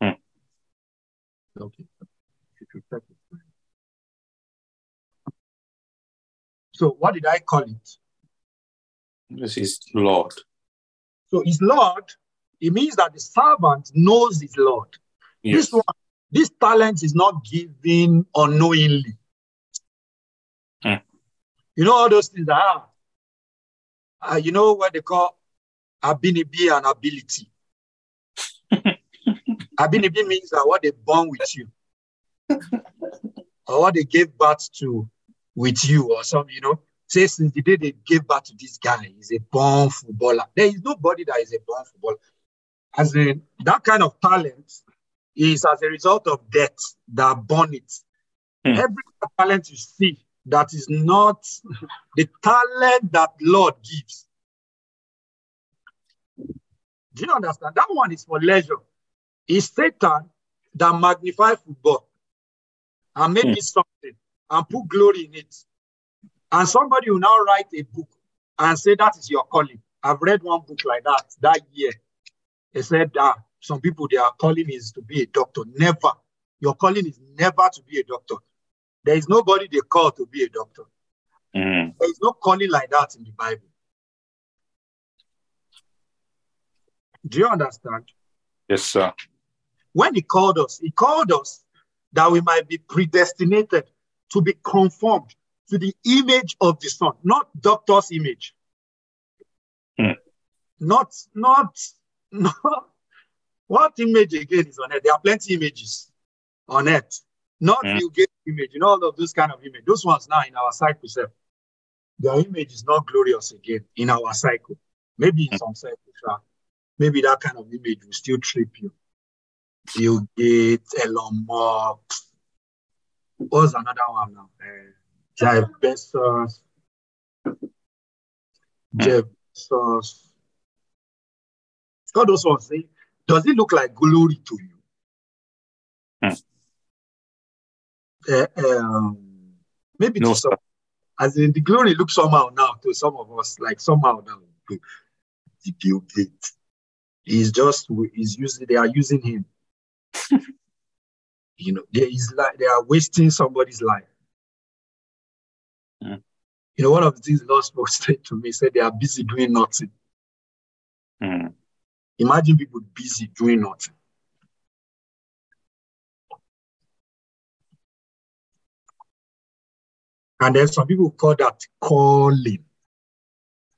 Hmm. Okay. So what did I call it? This is Lord. So his Lord, it means that the servant knows his Lord. Yes. This one, this talent is not given unknowingly. Hmm. You know all those things that are, uh, you know what they call abinibi and ability. <laughs> abinibi means that what they born with you, or what they gave birth to with you, or some, you know. Say since the day they gave birth to this guy, he's a born footballer. There is nobody that is a born footballer. As in that kind of talent is as a result of death that born it. Hmm. Every talent you see that is not the talent that Lord gives. Do you understand? That one is for leisure. It's Satan that magnify football and make Hmm. it something and put glory in it. And somebody will now write a book and say that is your calling. I've read one book like that that year. They said that some people their calling is to be a doctor. Never. Your calling is never to be a doctor. There is nobody they call to be a doctor. Mm. There is no calling like that in the Bible. Do you understand? Yes, sir. When he called us, he called us that we might be predestinated to be conformed to the image of the Son, not doctor's image. Hmm. Not, not, <laughs> not. What image again is on earth? There are plenty images on earth. Not Hmm. you get image, you know, all of those kind of image. Those ones now in our cycle, sir, their image is not glorious again in our cycle. Maybe in some cycles, sir, maybe that kind of image will still trip you. Bill Gates, Elon Musk. What's another one now? Uh, Jeff Bezos. Jeff Bezos. Those ones, say, does it look like glory to you? Hmm. Uh, um, Maybe No, to some, as in the glory looks somehow now to some of us, like somehow now. The Bill Gates. He's just he's using they are using him. <laughs> you know, there is like they are wasting somebody's life. You know, one of the things Lord spoke <laughs> straight to me said they are busy doing nothing. Mm. Imagine people busy doing nothing. And then some people call that calling.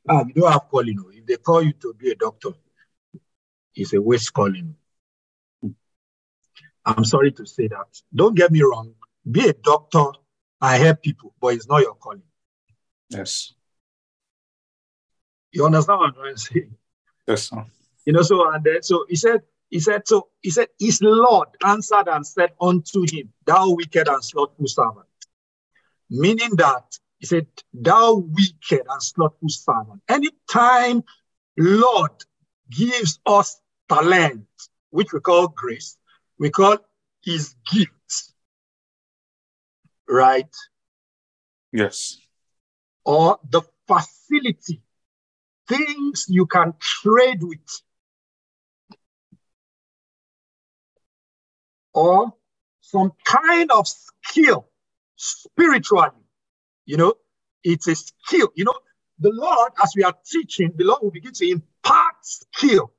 Ah, you don't have calling. If they call you to be a doctor, it's a waste calling. I'm sorry to say that. Don't get me wrong. Be a doctor and help people, but it's not your calling. Yes. You understand what I'm trying to say? Yes, sir. You know, so and then so he said, he said, so he said, his Lord answered and said unto him, Thou wicked and slothful servant. Meaning that he said, Thou wicked and slothful servant. Anytime Lord gives us talent, which we call grace, we call his gifts, right? Yes. Or the facility, things you can trade with, or some kind of skill spiritually. You know, it's a skill. You know, the Lord, as we are teaching, the Lord will begin to impart skill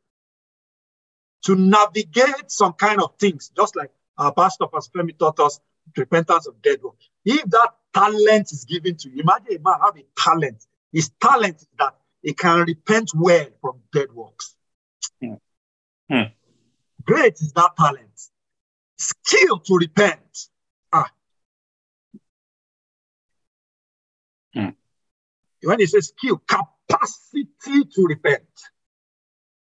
to navigate some kind of things, just like our pastor, Pastor Femi, taught us repentance of dead work. If that talent is given to you, imagine a man have a talent. His talent is that he can repent well from dead works. Hmm. Hmm. Great is that talent. Skill to repent. Ah. Hmm. When he says skill, capacity to repent.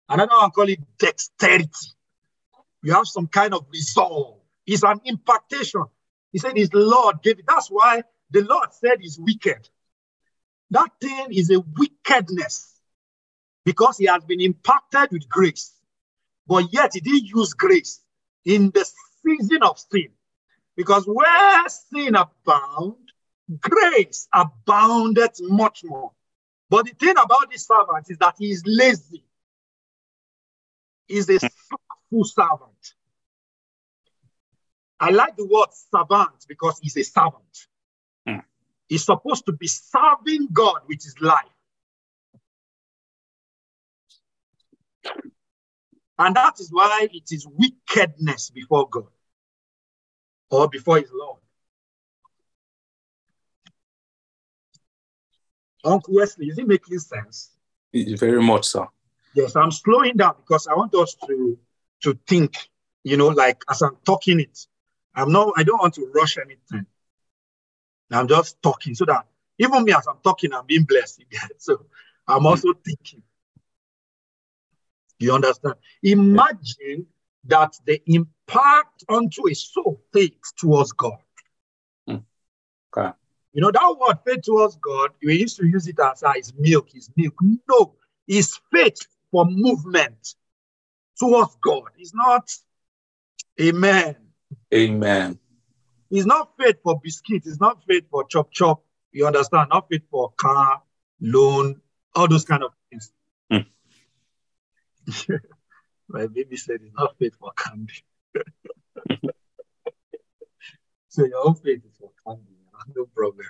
Another one call it dexterity. You have some kind of resolve. It's an impartation. He said his Lord gave it. That's why the Lord said he's wicked. That thing is a wickedness because he has been impacted with grace. But yet he didn't use grace in the season of sin. Because where sin abound, grace abounded much more. But the thing about this servant is that he is lazy. He's a slothful servant. I like the word servant because he's a servant. Hmm. He's supposed to be serving God with his life. And that is why it is wickedness before God or before his Lord. Uncle Wesley, is it making sense? Very much so. Yes, I'm slowing down because I want us to to think, you know, like as I'm talking it. I'm not, I don't want to rush anything. I'm just talking so that even me as I'm talking, I'm being blessed. <laughs> So I'm also thinking. You understand? Imagine that the impact onto a soul faith towards God. Okay. You know, that word faith towards God, we used to use it as ah, it's milk, it's milk. No, it's faith for movement towards God. It's not, amen. Amen. It's not faith for biscuit. It's not faith for chop chop. You understand? Not faith for car, loan, all those kind of things. Hmm. <laughs> My baby said it's not faith for candy. <laughs> so your own faith is for candy. <laughs> No problem.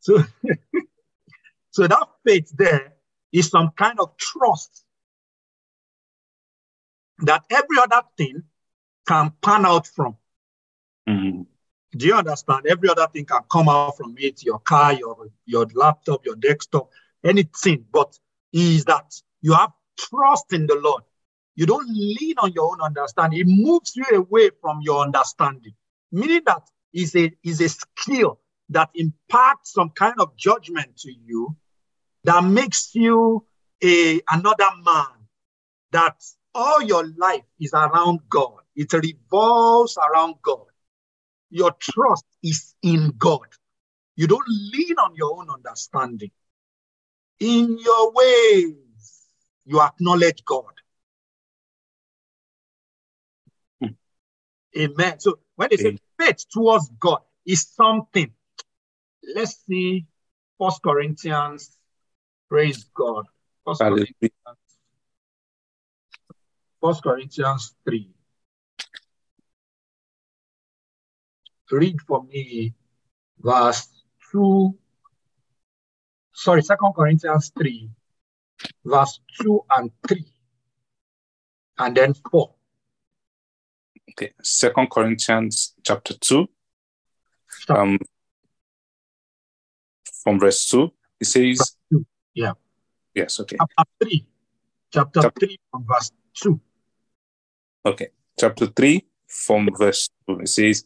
so, so that faith there is some kind of trust that every other thing can pan out from. Mhm. Do you understand? Every other thing can come out from it, your car, your, your laptop, your desktop, anything. But is that you have trust in the Lord. You don't lean on your own understanding. It moves you away from your understanding. Meaning that is a is a skill that imparts some kind of judgment to you that makes you a another man that all your life is around God. It revolves around God. Your trust is in God. You don't lean on your own understanding. In your ways, you acknowledge God. Hmm. Amen. So when they say Amen. faith towards God is something, let's see First Corinthians. Praise God. First Hallelujah. Corinthians, First Corinthians 3. Read for me verse 2. Sorry, Second Corinthians 3, verse 2 and 3. And then 4. Okay. Second Corinthians chapter 2. Stop. Um, from verse 2, it says, two, yeah. Yes, okay. Chapter 3. Chapter Chapter- 3 from verse 2. Okay. Chapter 3, from verse 2, it says,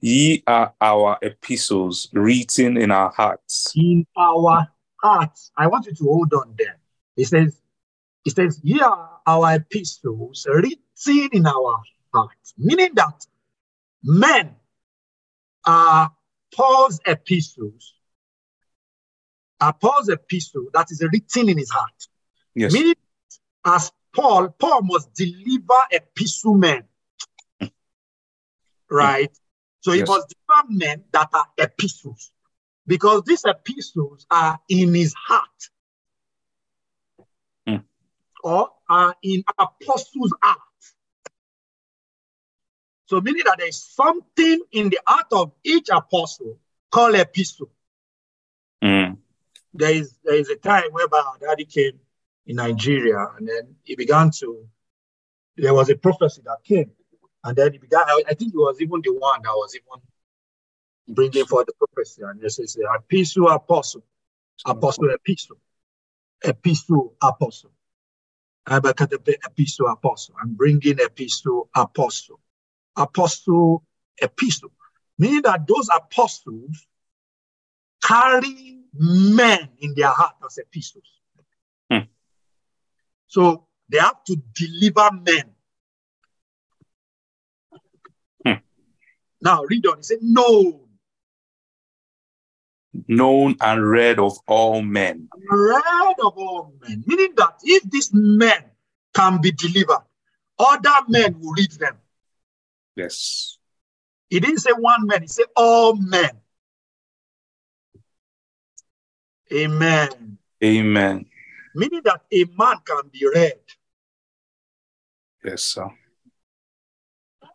Ye are our epistles written in our hearts. in our hearts. I want you to hold on there. It says, it says, here are our epistles written in our hearts, meaning that men are Paul's epistles, are Paul's epistle that is written in his heart. Yes. Meaning, as Paul, Paul must deliver a epistle men. Right? So he Yes. must deliver men that are epistles. Because these epistles are in his heart. Mm. Or are in apostles' heart. So meaning that there is something in the heart of each apostle called epistle. Mm. There is there is a time whereby our daddy came in Nigeria and then he began to there was a prophecy that came and then he began I, I think he was even the one that was even bringing forth the prophecy and this is a epistle apostle apostle epistle epistle apostle. Abakadabe epistle apostle. I'm bringing epistle apostle. Apostle epistle. Meaning that those apostles carry men in their heart as epistles. So they have to deliver men. Hmm. Now read on. He said, known. Known and read of all men. read of all men. Meaning that if these men can be delivered, other men will read them. Yes. He didn't say one man, he said all men. Amen. Amen. Meaning that a man can be read. Yes, sir.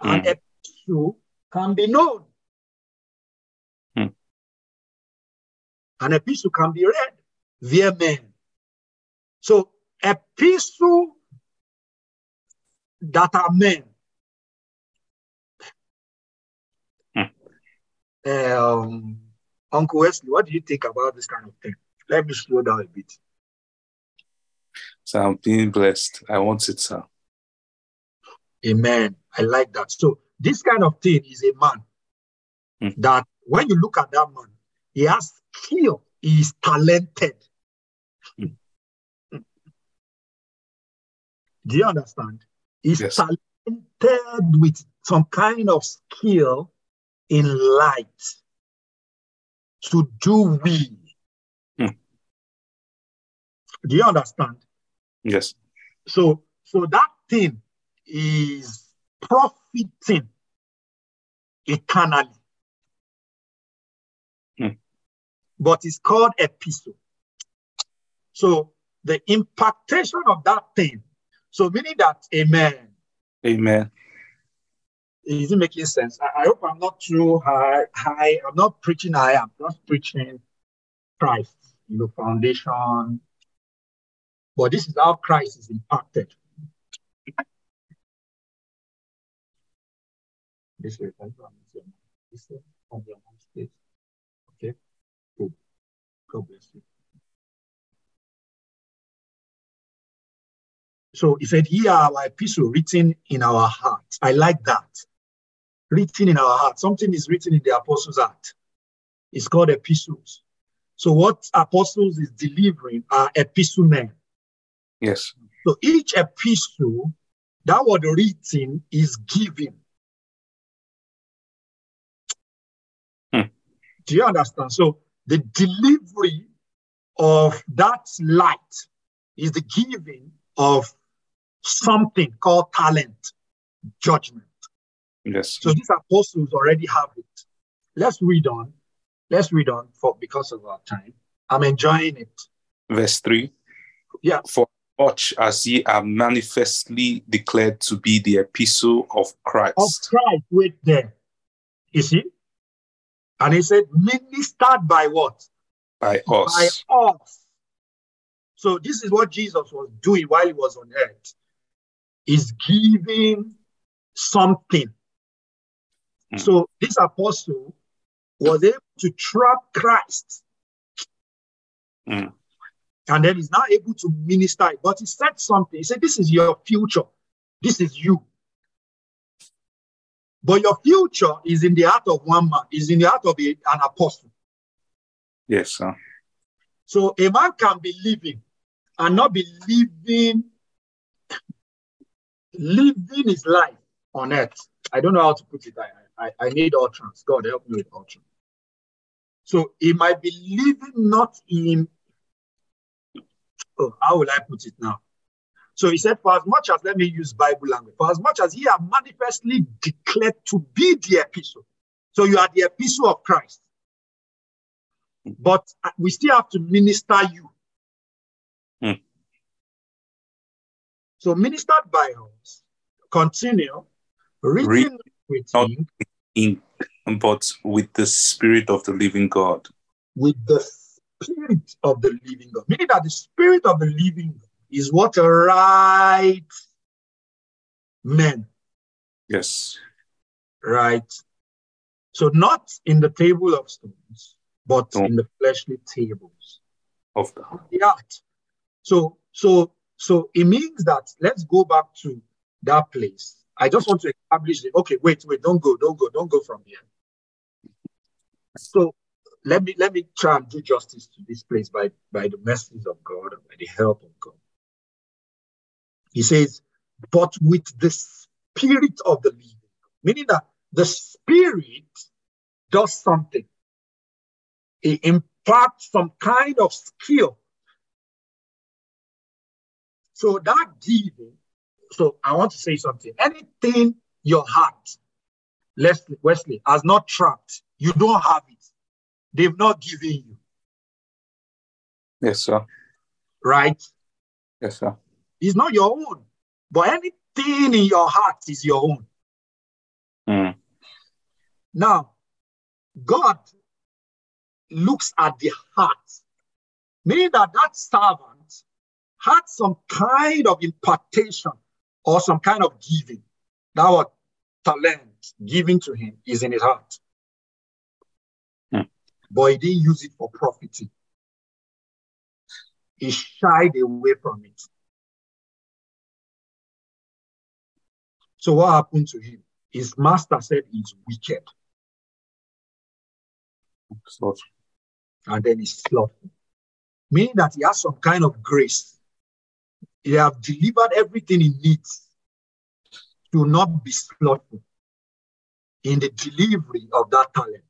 An Mm. epistle can be known. Hmm. An epistle can be read via men. So epistle that are men. Um, Uncle Wesley, what do you think about this kind of thing? Let me slow down a bit. So I'm being blessed. I want it, sir. Amen. I like that. So this kind of thing is a man Hmm. that when you look at that man, he has skill, he is talented. Hmm. Do you understand? He's Yes. talented with some kind of skill in light to do we. Hmm. Do you understand? Yes. So, so that thing is profiting eternally. Hmm. But it's called epistle. So the impactation of that thing. So meaning that, amen. Amen. Is it making sense? I, I hope I'm not too high, high. I'm not preaching high. I'm just preaching Christ, you know, foundation. But this is how Christ is impacted. This way, thank you. This on your. Okay, good. God bless you. So he said, Here are our epistle written in our hearts. I like that. Written in our heart. Something is written in the apostles' heart. It's called epistles. So what apostles is delivering are epistle men. Yes. So each epistle, that word written is given. Hmm. Do you understand? So the delivery of that light is the giving of something called talent, judgment. Yes. So these apostles already have it. Let's read on. Let's read on for because of our time. I'm enjoying it. Verse 3. Yeah. For much as ye are manifestly declared to be the epistle of Christ. Of Christ, wait there. You see? And he said, ministered by what? by us. By us. So this is what Jesus was doing while he was on earth. Is giving something. Mm. So this apostle was able to trap Christ. Mm. And then he's now able to minister. it. But he said something. He said, This is your future. This is you. But your future is in the heart of one man, is in the heart of a- an apostle. Yes, sir. So a man can be living and not be living, living his life on earth. I don't know how to put it. I, I, I need utterance. God help me with utterance. So he might be living not in, oh, how will I put it now? So he said, for as much as, let me use Bible language, for as much as ye are manifestly declared to be the epistle. So you are the epistle of Christ. But we still have to minister you. Hmm. So ministered by us, continue, written Written with him, In, but with the Spirit of the living God. with the spirit of the living God. Meaning that the spirit of the living God is what right men, Yes. right? So not in the table of stones, but No. in the fleshly tables. Of the the heart. So, so, so it means that let's go back to that place. I just want to establish it. Okay, wait, wait, don't go, don't go, don't go from here. So let me let me try and do justice to this place by by the mercies of God and by the help of God. He says, but with the spirit of the living, meaning that the spirit does something. It imparts some kind of skill so that giving, so I want to say something. Anything your heart, Leslie, Wesley, has not trapped, you don't have it. They've not given you, Yes, sir. right? Yes, sir. It's not your own. But anything in your heart is your own. Mm. Now, God looks at the heart, meaning that that servant had some kind of impartation or some kind of giving. That was talent given to him is in his heart. But he didn't use it for profiting. He shied away from it. So what happened to him? His master said he's wicked, and then he's slothful. Meaning that he has some kind of grace. He have delivered everything he needs to not be slothful in the delivery of that talent.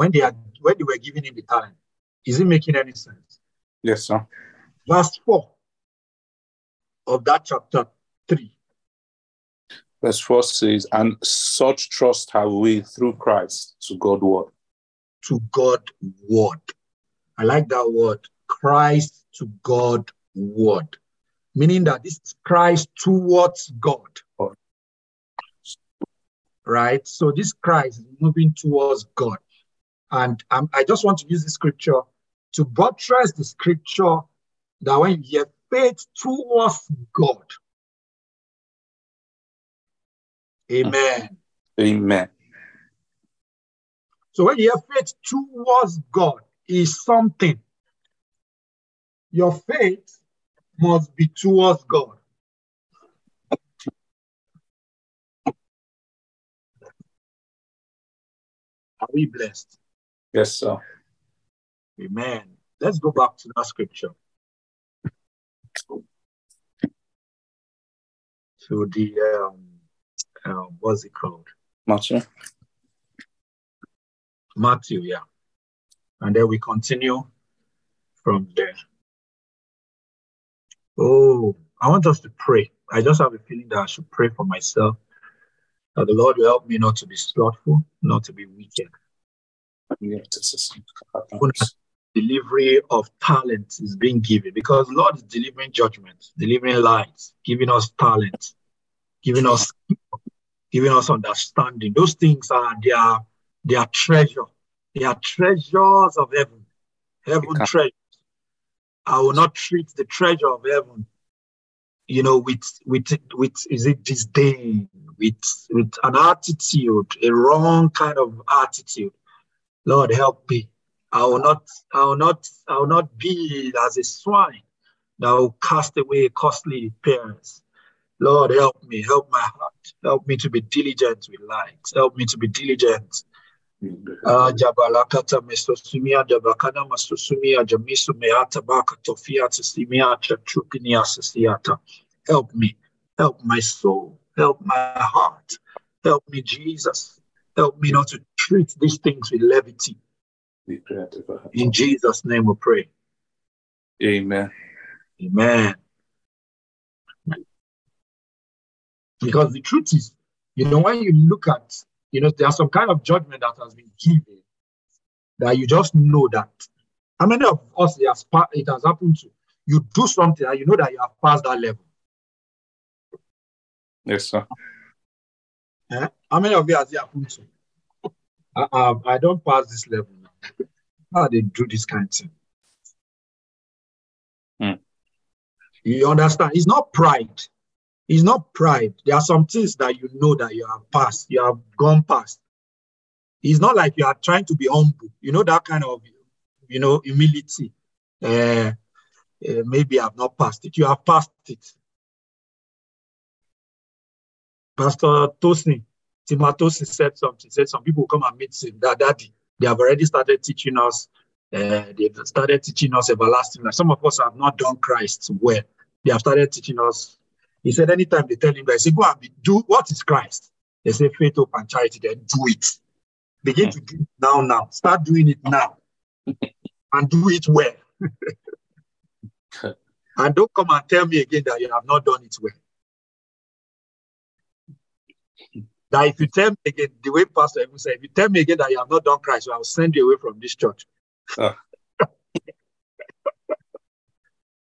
When they are when they were giving him the talent, is it making any sense? yes, sir. Verse 4 of that chapter 3. Verse 4 says, And such trust have we through Christ to God word. to God word. I like that word, Christ to God word. Meaning that this is Christ towards God. God. Right? So this Christ is moving towards God. And um, I just want to use the scripture to buttress the scripture that when you have faith towards God. Amen. Amen. So when you have faith towards God is something. Your faith must be towards God. Are we blessed? Yes, sir. Amen. Let's go back to that scripture. To the um, um what's it called? Matthew. Matthew, yeah. And then we continue from there. Oh, I want us to pray. I just have a feeling that I should pray for myself that the Lord will help me not to be slothful, not to be wicked. Delivery of talent is being given because Lord is delivering judgment, delivering light, giving us talent, giving us giving us understanding. Those things are their their treasure. They are treasures of heaven. Heaven treasures. I will not treat the treasure of heaven, you know, with with with is it disdain, with with an attitude, a wrong kind of attitude. Lord, help me. I will not, I will not, I will not be as a swine that will cast away costly pearls. Lord, help me, help my heart, help me to be diligent with light, help me to be diligent. Help me, help my soul, help my heart, help me, Jesus. Help me not to treat these things with levity. In Jesus' name we pray. Amen. Amen. Because the truth is, you know, when you look at, you know, there's some kind of judgment that has been given that you just know that. How many of us it has, it has happened to? You do something and you know that you have passed that level. Yes, sir. Eh? How many of you has it happened to? I, I, I don't pass this level now. How they do this kind of thing? Hmm. You understand? It's not pride. It's not pride. There are some things that you know that you have passed, you have gone past. It's not like you are trying to be humble. You know that kind of, you know, humility. Uh, uh, maybe I've not passed it. You have passed it. Pastor Tosin, Timatosin said something. Said some people come and meet him. That daddy, they have already started teaching us. Uh, they've started teaching us everlasting life. Some of us have not done Christ well. They have started teaching us. He said, anytime they tell him that, say, go and be, do what is Christ? They say faith, hope, and charity. Then do it. Begin to do it now. Now, start doing it now, <laughs> and do it well. <laughs> and don't come and tell me again that you have not done it well. That if you tell me again, the way Pastor even said, if you tell me again that you have not done Christ, I will send you away from this church. Ah. <laughs>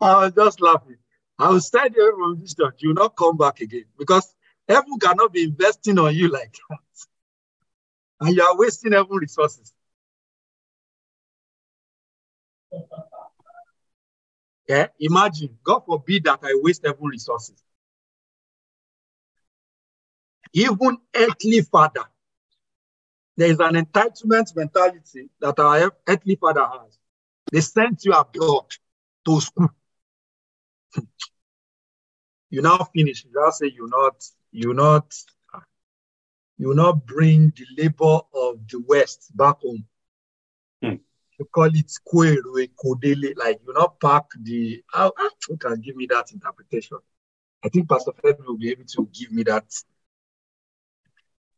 I was just laughing. I will send you away from this church. You will not come back again because heaven cannot be investing on you like that. <laughs> And you are wasting heaven resources. <laughs> Yeah, imagine, God forbid that I waste heaven resources even earthly father. There is an entitlement mentality that our earthly father has. They sent you abroad to school. <laughs> you now finish. You now say you not, you not, you not bring the labor of the West back home. Hmm. You call it Kwere Kodele, like you not pack the. How, how can give me that interpretation? I think Pastor Femi will be able to give me that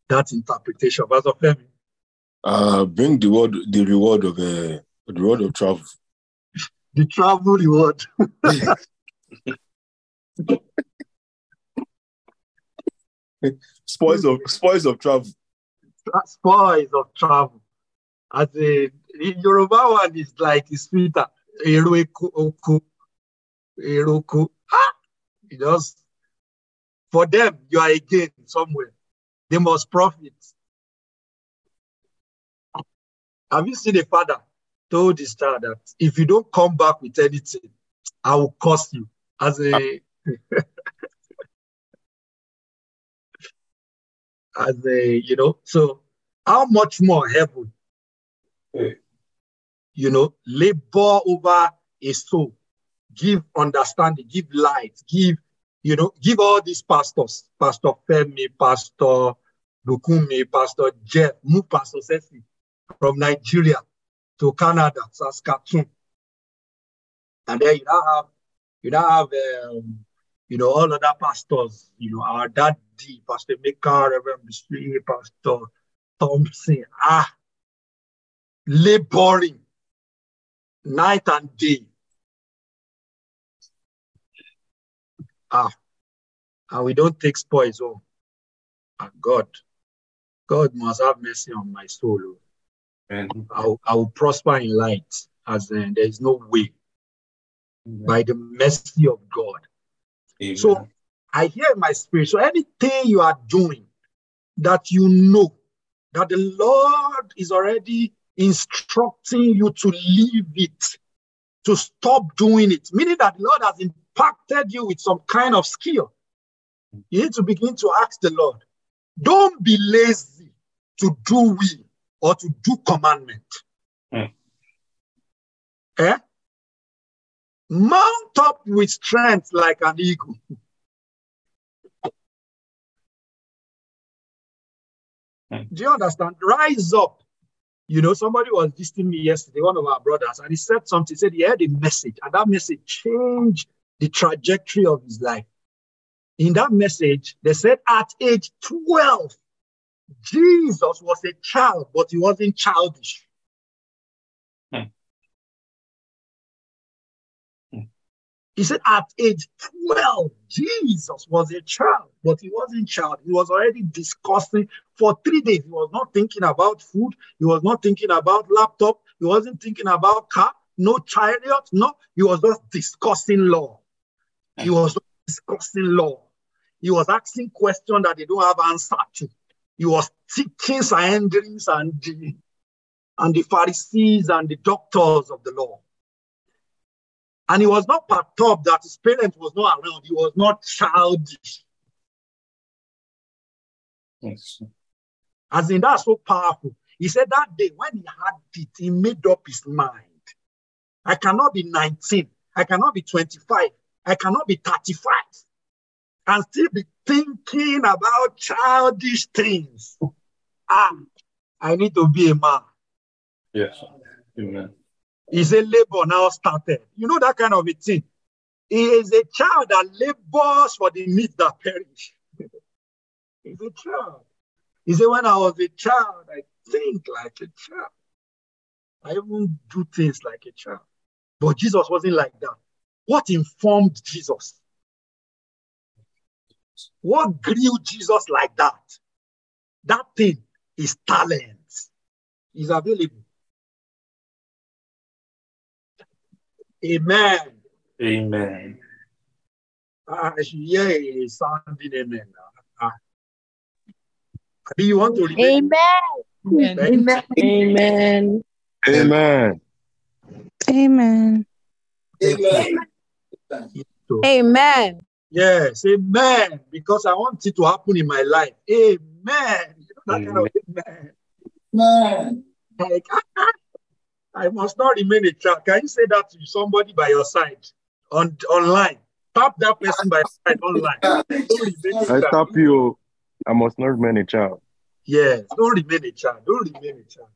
that interpretation. Pastor Femi. Uh, bring the word, the reward of uh, the reward of travel. The travel reward. <laughs> spoils of spoils of travel. Spoils of travel. As a Yoruba one is like it's sweeter. Eroku oku. Eroku. Ah! Just for them, you are again somewhere. They must profit. Have you seen a father told his child that if you don't come back with anything, I will curse you as a <laughs> as a you know. So how much more heaven? You know, labor over a soul, give understanding, give light, give you know, give all these pastors, Pastor Femi, Pastor Lukumi, Pastor Jeff, move Pastor Sessi from Nigeria to Canada, Saskatoon. And then you now have, you now have, um, you know, all other pastors, you know, our daddy, Pastor Mika, Reverend Bisri, Pastor Thompson, ah, laboring night and day Ah, and we don't take spoils home. Ah, God, God must have mercy on my soul. oh. And I will, I will prosper in light, as in there is no way by the mercy of God. So I hear my spirit. So anything you are doing that you know that the Lord is already instructing you to leave it, to stop doing it, meaning that the Lord has impacted you with some kind of skill. You need to begin to ask the Lord, don't be lazy to do will or to do commandment. Hmm. Eh? Mount up with strength like an eagle. Hmm. Do you understand? Rise up. You know, somebody was visiting me yesterday, one of our brothers, and he said something. He said he heard a message, and that message changed the trajectory of his life. In that message, they said at age 12, Jesus was a child, but he wasn't childish. Hmm. Hmm. He said at age 12, Jesus was a child, but he wasn't child. He was already discussing for three days. He was not thinking about food. He was not thinking about laptop. He wasn't thinking about car, no chariot. No, he was just discussing law. He was discussing law. He was asking questions that they don't have answer to. He was teaching Sanhedrins and the, and the Pharisees and the doctors of the law. And he was not perturbed that his parents was not around. He was not childish. Yes. As in, that's so powerful. He said that day when he had it, he made up his mind. I cannot be 19. I cannot be 25. I cannot be 35 and still be thinking about childish things. Ah, I need to be a man. Yes. Amen. He said labor now started. You know that kind of a thing. He is a child that labors for the needs that perish. <laughs> He's a child. He said, when I was a child, I think like a child. I even do things like a child. But Jesus wasn't like that. What informed Jesus? What grew Jesus like that? That thing is talent. Is available. Amen. Amen. Ah, I should hear a sounding amen. now. Ah. Do you want to remain? Amen. Amen. Amen. Amen. Amen. So, Amen. Yes, amen. Because I want it to happen in my life. Amen. You know that kind of amen. Like, <laughs> I must not remain a child. Can you say that to somebody by your side on online? Tap that person by your side online. Don't remain a I child. stop you. I must not remain a child. Yes, don't remain a child. Don't remain a child.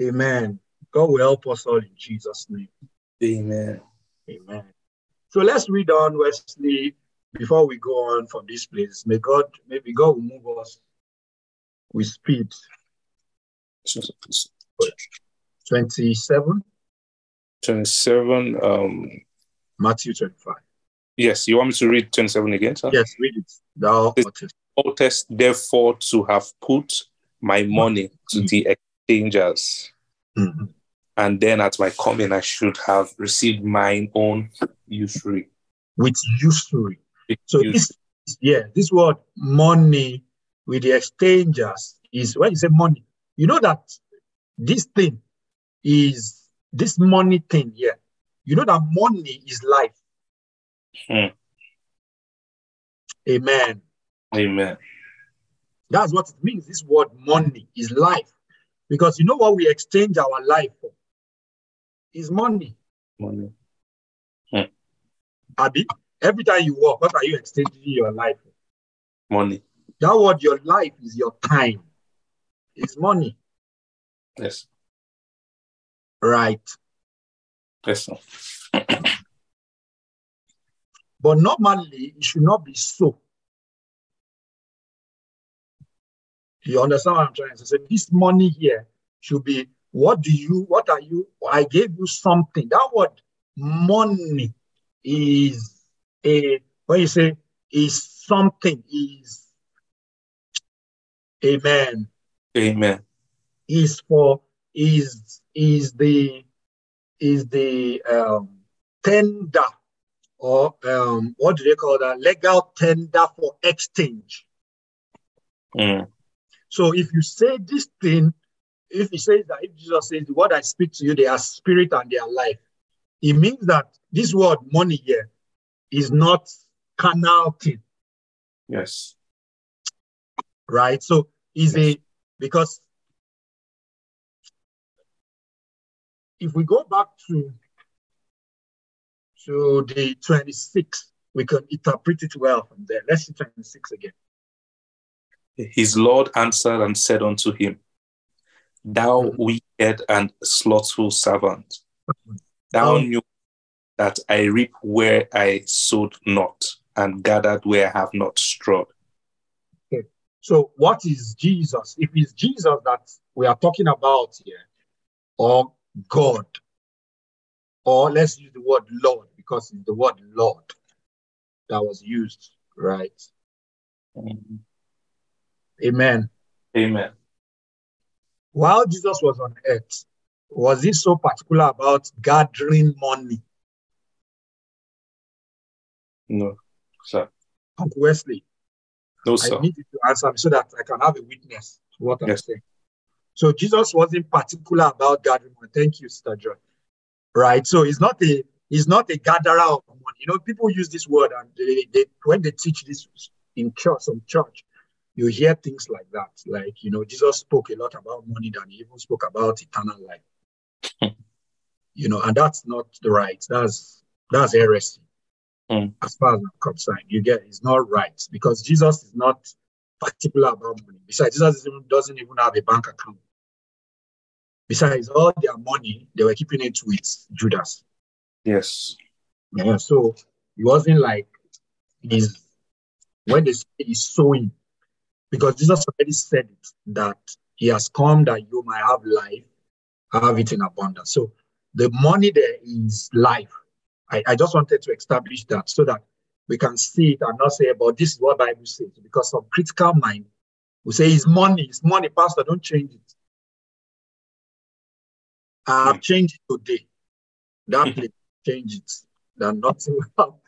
Amen. God will help us all in Jesus' name. Amen. Amen. So let's read on, Wesley, before we go on from this place. May God, maybe God will move us with speed. 27, 27. Um, Matthew 25. yes, you want me to read 27 again, sir? Yes, read it. Thou This- oughtest. oughtest therefore to have put my money to Mm. the exchangers, Mhm. And then at my coming I should have received mine own usury. With usury. So Usury. this, yeah, this word money with the exchangers is when you say money, you know that this thing is this money thing here. You know that money is life. Hmm. Amen. Amen. That's what it means. This word money is life. Because you know what we exchange our life for? Is money. Money. Eh. Abi, every time you work, what are you exchanging your life? Money. That word, your life is your time. Is money. Yes. Right. Yes. sir. <coughs> But normally, it should not be so. You understand what I'm trying to say? This money here should be what do you, what are you? I gave you something. That word money is a when you say is something is amen Amen. is for is is the is the um, tender or um, what do they call that legal tender for exchange Mm. so if you say this thing if he says that if jesus says what i speak to you they are spirit and they are life it means that this word money here is not carnal thing Yes. right? So is a because if we go back to to the 26, we can interpret it well from there. Let's see 26 again. His Lord answered and said unto him, Thou wicked and slothful servant, thou Um, knew that I reap where I sowed not, and gathered where I have not strawed. So what is Jesus? If it's Jesus that we are talking about here, or God, or let's use the word Lord because it's the word Lord that was used, right? Amen. Amen. While Jesus was on earth, was he so particular about gathering money? No, sir. Uncle Wesley, No, sir. I need you to answer me so that I can have a witness to what I'm saying. So Jesus wasn't particular about gathering money. Thank you, Sister Joy. Right. So he's not a he's not a gatherer of money. You know, people use this word and they, they when they teach this in church, some church, you hear things like that. Like, you know, Jesus spoke a lot about money than he even spoke about eternal life. you know, and that's not the right. That's that's heresy. Hmm. As far as I'm concerned, you get it's not right because Jesus is not particular about money. Besides, Jesus doesn't- doesn't even have a bank account. Besides, all their money they were keeping it with Judas. Yes. Yeah, so it wasn't like he's when they say he's sowing, because Jesus already said it that he has come that you might have life, have it in abundance. So the money there is life. I, I just wanted to establish that so that we can see it and not say, but this is what Bible says, because some critical mind will say it's money, it's money, Pastor, don't change it. I've hmm. changed it today. That <laughs> place, change it. Then nothing will <laughs> happen.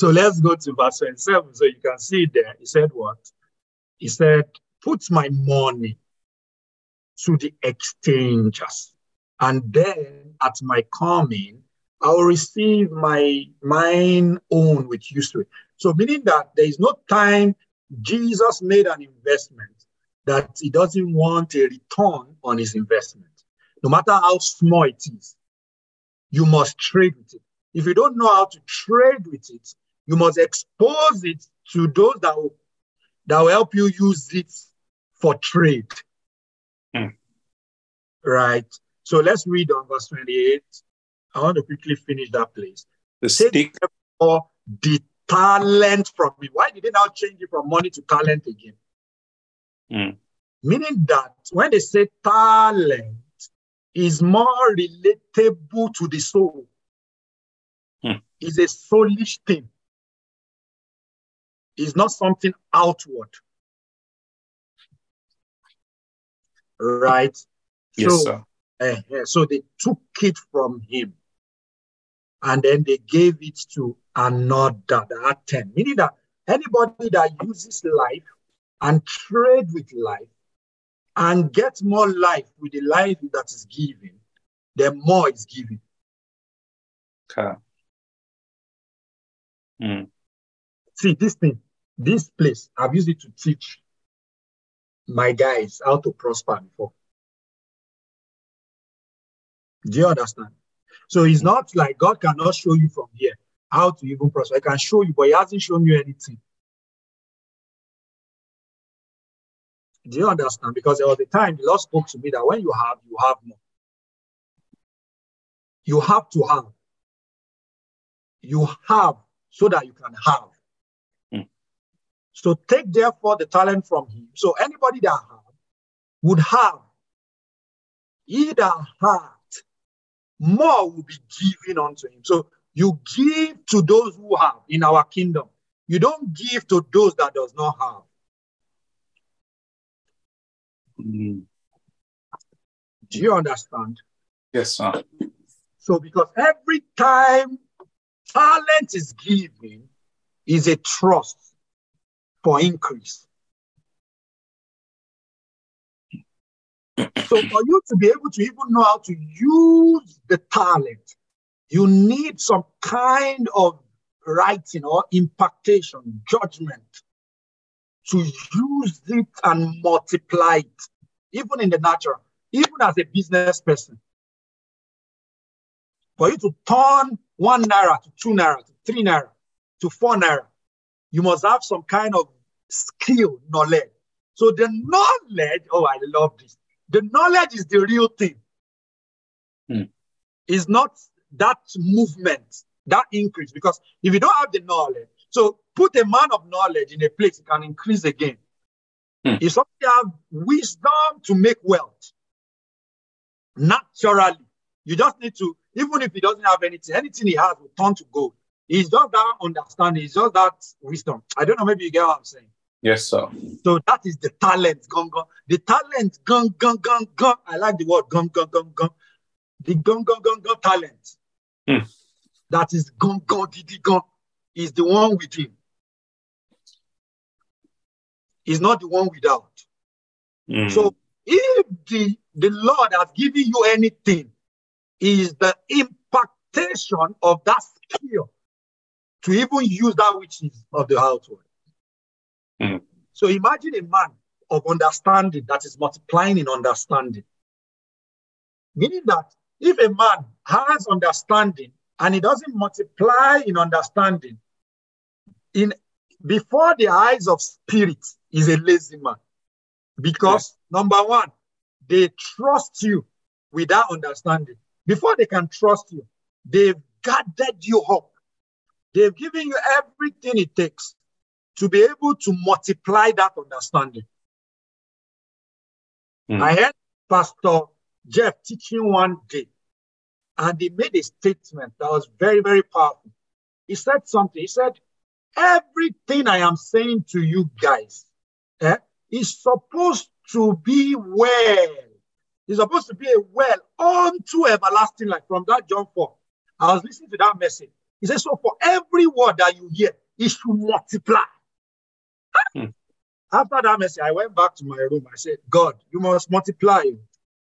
So let's go to verse 27 so you can see there. He said what? He said, Put my money to the exchangers, and then at my coming, I will receive my mine own with usury. So meaning that there is no time Jesus made an investment that he doesn't want a return on his investment. No matter how small it is, you must trade with it. If you don't know how to trade with it, you must expose it to those that will, that will help you use it for trade. Hmm. Right. So let's read on verse 28. I want to quickly finish that place. The Take stick. therefore the talent from me. Why did they now change it from money to talent again? Mm. Meaning that when they say talent is more relatable to the soul, is a soulish thing. It's not something outward. Right? Yes, so, sir. eh, so they took it from him and then they gave it to another had 10. Meaning that anybody that uses life and trade with life and get more life with the life that is given, the more is given. Okay. Mm. See, this thing, this place, I've used it to teach my guys how to prosper before. Do you understand? So it's not like God cannot show you from here how to even prosper. I can show you, but He hasn't shown you anything. Do you understand? Because there was a time the Lord spoke to me that when you have, you have more. You have to have. You have so that you can have. So take therefore the talent from him. So anybody that have would have he that hath, more will be given unto him. So you give to those who have in our kingdom. You don't give to those that does not have. Mm. Do you understand? Yes, sir. So because every time talent is given is a trust for increase. So for you to be able to even know how to use the talent, you need some kind of writing or impartation, judgment to use it and multiply it, even in the natural, even as a business person. For you to turn one naira to two naira to three naira to four naira, you must have some kind of skill, knowledge. So the knowledge, oh, I love this. The knowledge is the real thing. Hmm. It's not that movement, that increase. Because if you don't have the knowledge, so put a man of knowledge in a place, it can increase again. Hmm. If somebody have wisdom to make wealth, naturally, you just need to, even if he doesn't have anything, anything he has will turn to gold. It's not that understanding, it's just that wisdom. I don't know, maybe you get what I'm saying. Yes, sir. So that is the talent, gun gun. The talent, gun gun gun gun. I like the word gun gun gun gun. The gun gun gun gun talent. Hmm. That is gun gun didi gun. Is the one with him. Is not the one without. Mm. So if the the Lord has given you anything, is the impartation of that skill to even use that which is of the household. Mm. So imagine a man of understanding that is multiplying in understanding. Meaning that if a man has understanding and he doesn't multiply in understanding, in before the eyes of spirit is a lazy man. Because number one, they trust you without understanding. Before they can trust you, they've gathered you up. They've given you everything it takes to be able to multiply that understanding. Mm. I heard Pastor Jeff teaching one day, and he made a statement that was very, very powerful. He said something. He said, Everything I am saying to you guys eh, is supposed to be well. It's supposed to be a well unto everlasting life. From that John 4. I was listening to that message. He said, So for every word that you hear, it should multiply. Hmm. After that message, I went back to my room. I said, God, you must multiply.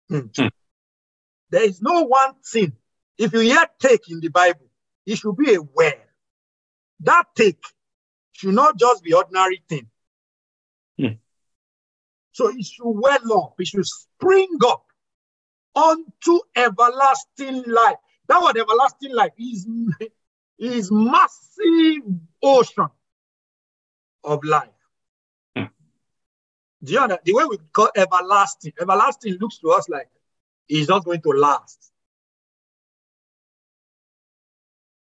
Hmm. Hmm. There is no one thing. If you hear take in the Bible, it should be a well. That take should not just be ordinary thing. Hmm. So it should well up. It should spring up unto everlasting life. That word everlasting life is, is massive ocean of life. Hmm. Do you understand? The way we call everlasting, everlasting looks to us like it's not going to last.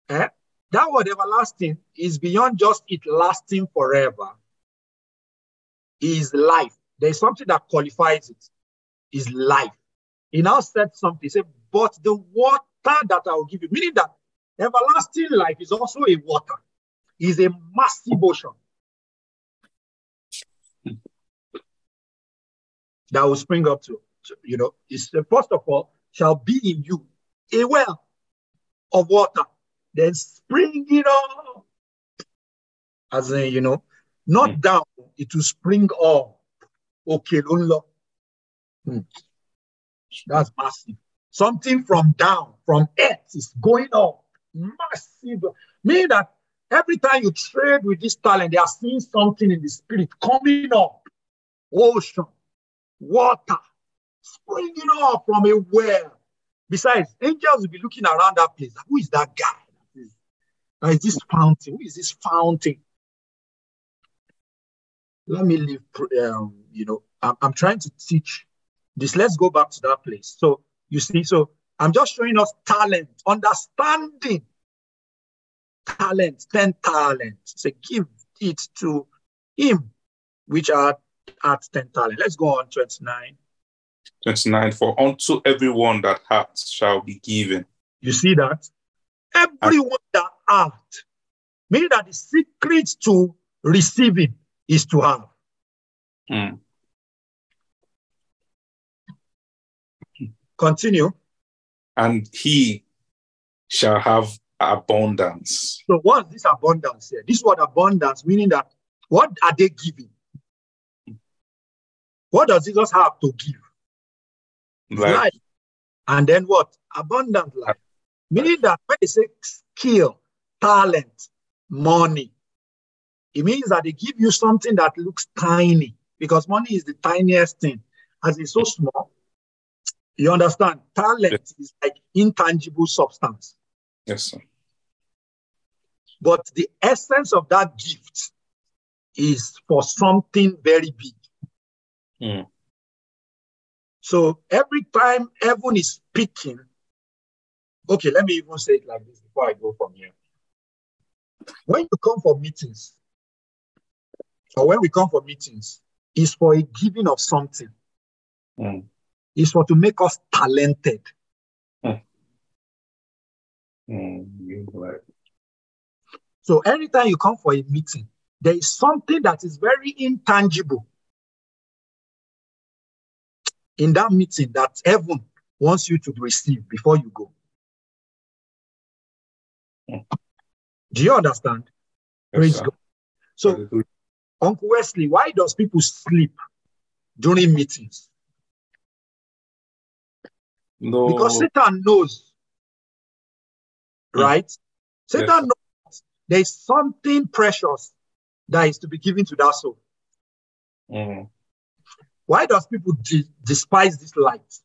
Eh? That word everlasting is beyond just it lasting forever. Is life. There's something that qualifies it. Is life. He now said something. He said, but the water that I will give you, meaning that everlasting life is also a water, is a massive ocean that will spring up to, to, you know, is first of all, shall be in you a well of water, then spring springing up, as in, you know, not Mm. down, it will spring up. Okay, Lolo. Hmm. That's massive. Something from down, from earth is going up. Massive. Meaning that every time you trade with this talent, they are seeing something in the spirit coming up. Ocean, water, springing up from a well. Besides, angels will be looking around that place. Who is that guy? Who is this fountain? Who is this fountain? Let me leave, um, you know, I'm, I'm trying to teach this. Let's go back to that place. So you see, so I'm just showing us talent, understanding talent, 10 talents. So give it to him, which are at 10 talent. Let's go on 29. 29. For unto everyone that hath shall be given. You see that? Everyone that hath, meaning that the secret to receiving is to have. Mm. Continue. And he shall have abundance. So what's this abundance here? This word abundance, meaning that what are they giving? What does Jesus have to give? Like, life. And then what? Abundant life. Meaning that when they say skill, talent, money, it means that they give you something that looks tiny because money is the tiniest thing. As it's so small, you understand? Talent is like intangible substance. yes, sir. But the essence of that gift is for something very big. Mm. So every time heaven is speaking, okay, let me even say it like this before I go from here. When you come for meetings, or when we come for meetings, is for a giving of something. Mm. Is for to make us talented. Mm. Like, So anytime you come for a meeting, there is something that is very intangible in that meeting that heaven wants you to receive before you go. Mm. Do you understand? yes, Praise sir. God. So, Uncle Wesley, why does people sleep during meetings? No, Because Satan knows, Mm. right? Satan sir. knows there is something precious that is to be given to that soul. Mm. Why does people de- despise this light?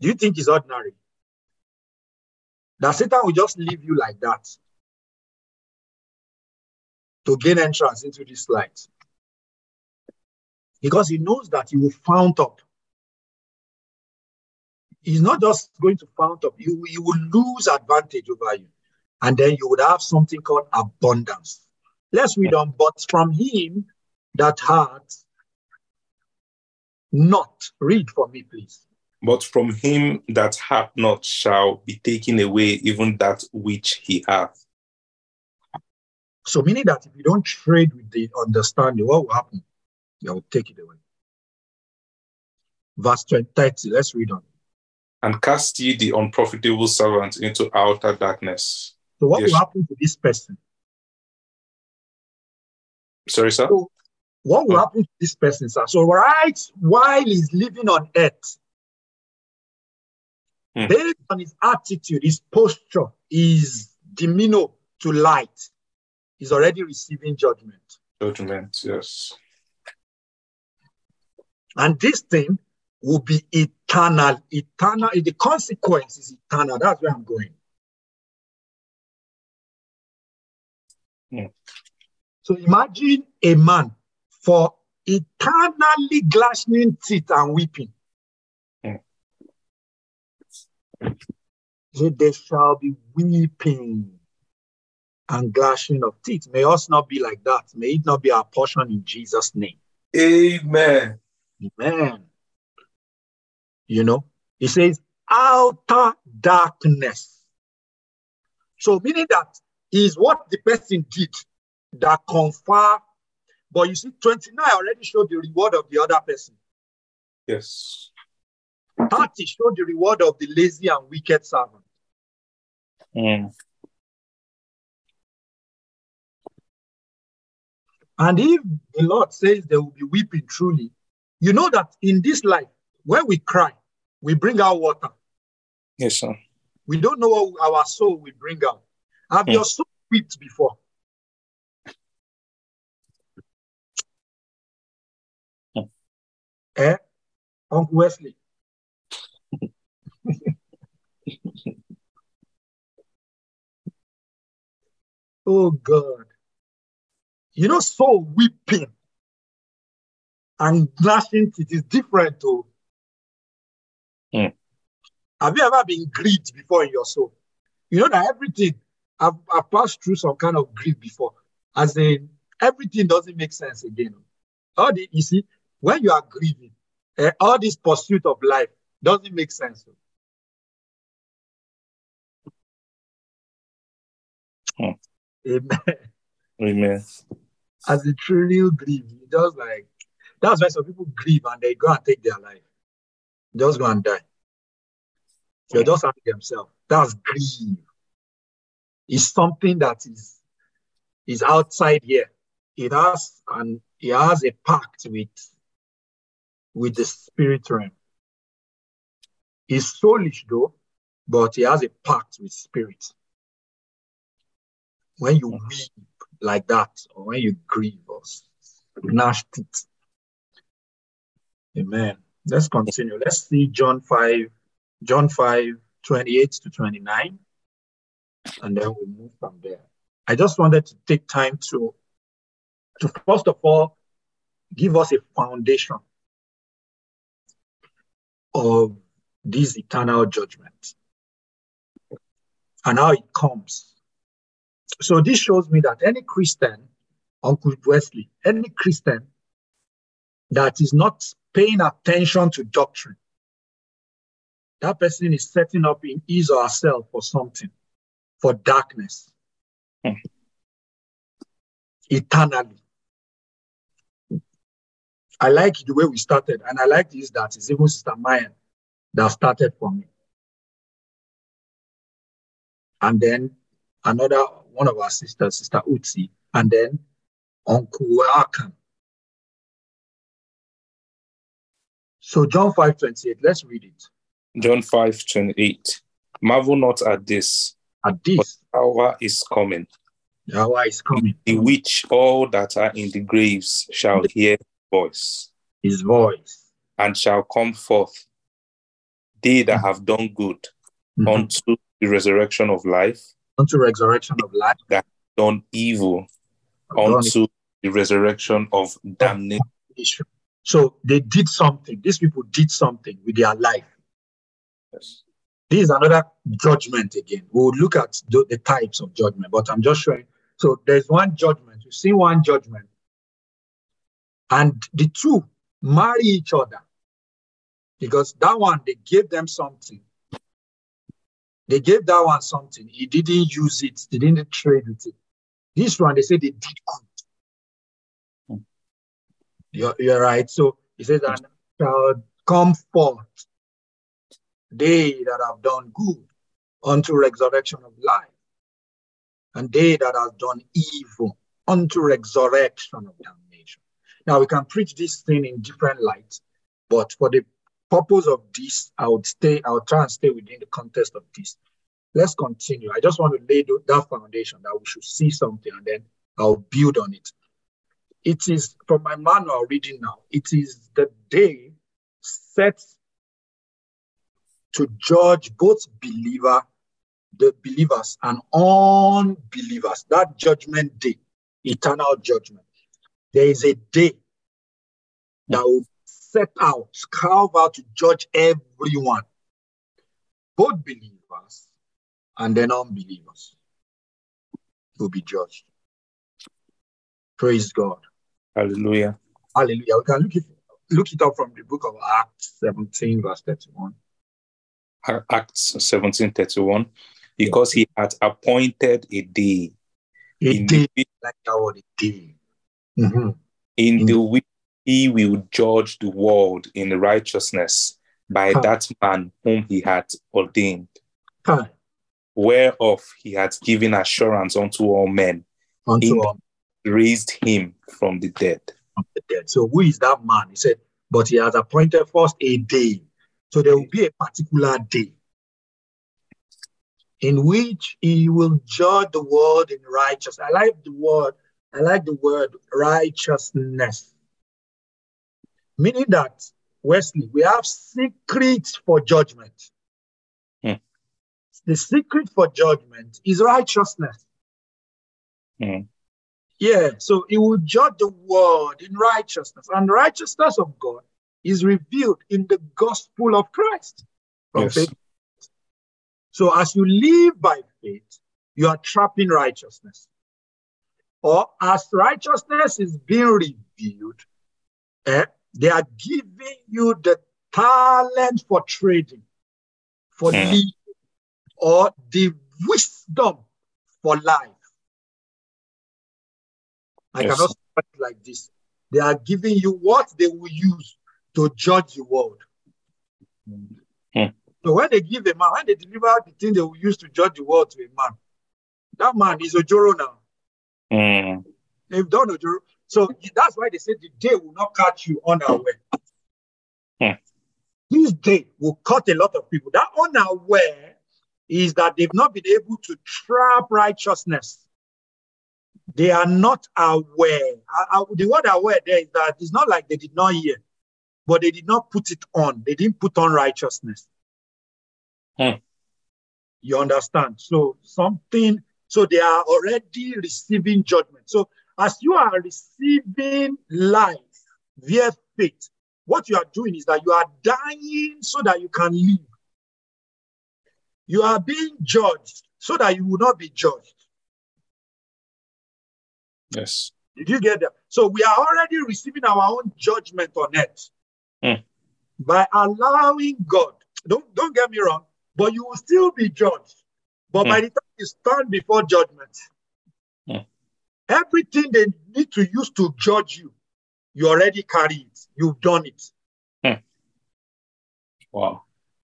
Do you think it's ordinary? That Satan will just leave you like that to gain entrance into this light? Because he knows that you will fount up. He's not just going to fount up, you, you will lose advantage over you. And then you would have something called abundance. Let's read on. But from him that had not, read for me, please. But from him that hath not shall be taken away even that which he hath. So, meaning that if you don't trade with the understanding, what will happen? They will take it away. Verse 20, 30, let's read on. And cast ye the unprofitable servant into outer darkness. So, what Yes. will happen to this person? Sorry, sir? So, what will happen to this person, sir? So, right while he's living on earth, Hmm. based on his attitude, his posture, his demeanor to light, he's already receiving judgment. Judgment, yes. And this thing will be eternal. Eternal, the consequence is eternal. That's where I'm going. Hmm. So imagine a man for eternally gnashing teeth and weeping. Hmm. So there shall be weeping and gnashing of teeth. May us not be like that. May it not be our portion in Jesus' name. Amen. Amen. You know, it says outer darkness. So meaning that is what the person did that confer. But you see, 29 already showed the reward of the other person. Yes. 30 showed the reward of the lazy and wicked servant. Mm. And if the Lord says there will be weeping truly, you know that in this life, when we cry, we bring out water. Yes, sir. We don't know what our soul will bring out. Have Hmm. your soul wept before? Eh? Uncle Wesley. <laughs> oh God. You know, soul weeping and gnashing teeth is different too. Hmm. Have you ever been grieved before in your soul? You know that everything I've, I've passed through some kind of grief before. As in everything doesn't make sense again. All the you see, when you are grieving, eh, all this pursuit of life doesn't make sense. Hmm. Amen. Amen. As a truly grieve, just like that's why some people grieve and they go and take their life. Just go and die. They're just hurting themselves. That's grief. It's something that is is outside here. It has and it has a pact with with the spirit realm. It's soulish though, but it has a pact with spirit. When you weep like that, or when you grieve or gnash teeth. Amen. Let's continue. Let's see John 5, John 5, 28 to 29. And then we'll move from there. I just wanted to take time to, to first of all, give us a foundation of this eternal judgment and how it comes. So this shows me that any Christian, Uncle Wesley, any Christian that is not paying attention to doctrine, that person is setting up in his or herself for something, for darkness, Hmm. eternally. I like the way we started, and I like this that is even Sister Mayan that started for me. And then another one of our sisters, Sister Utsi, and then Uncle Akan. So John 5 28, let's read it. John 5 28. Marvel not at this, At this, hour is coming, Yahweh is coming, in which all that are in the graves shall hear his voice, his voice. and shall come forth, they that have done good Mhm. unto the resurrection of life, Unto resurrection of life. That done evil unto the resurrection of damnation. So they did something. These people did something with their life. Yes. This is another judgment again. We'll look at the, the types of judgment, but I'm just showing. So there's one judgment. You see one judgment. And the two marry each other. Because that one, they gave them something. They gave that one something. He didn't use it. They didn't trade with it. This one, they said they did good. You're, you're right. So he says, and shall come forth they that have done good unto resurrection of life, and they that have done evil unto resurrection of damnation. Now we can preach this thing in different lights, but for the purpose of this, I would stay, I would try and stay within the context of this. Let's continue. I just want to lay that foundation that we should see something and then I'll build on it. It is from my manual reading now, it is the day set to judge both believer, the believers and unbelievers. That judgment day, eternal judgment. There is a day that will set out, carve out to judge everyone, both believers and then unbelievers will be judged. Praise God. Hallelujah. Hallelujah. We can look it, look it up from the book of Acts 17, verse 31. Acts 17 31. Because he had appointed a day A in day the, like a day. Mhm. in in the the- which he will judge the world in righteousness by that man whom he had ordained, whereof he had given assurance unto all men, Unto all raised him from the dead. of the dead. So who is that man? He said, but he has appointed first a day. So there will be a particular day in which he will judge the world in righteousness. I like the word, I like the word righteousness. Meaning that, Wesley, we have secrets for judgment. Hmm. The secret for judgment is righteousness. Hmm. Yeah, so he will judge the world in righteousness, and the righteousness of God is revealed in the gospel of Christ. Yes. faith. So as you live by faith, you are trapping righteousness. Or as righteousness is being revealed, eh, They are giving you the talent for trading, for Hmm. living, or the wisdom for life. I Yes. cannot like this. They are giving you what they will use to judge the world. Hmm. So when they give a man, when they deliver the thing they will use to judge the world to a man, that man is a Joro now. Mm. They've done a Joro. So that's why they say the day will not catch you unaware. Hmm. This day will cut a lot of people. That unaware is that they've not been able to trap righteousness. They are not aware. I- I- the word aware there is that it's not like they did not hear, but they did not put it on. They didn't put on righteousness. Hmm. You understand? So something, so they are already receiving judgment. So as you are receiving life via faith, what you are doing is that you are dying so that you can live. You are being judged so that you will not be judged. Yes. Did you get that? So we are already receiving our own judgment on it Hmm. by allowing God. Don't don't get me wrong, but you will still be judged. But by the time you stand before judgment, Hmm. everything they need to use to judge you, you already carry it. You've done it. Wow.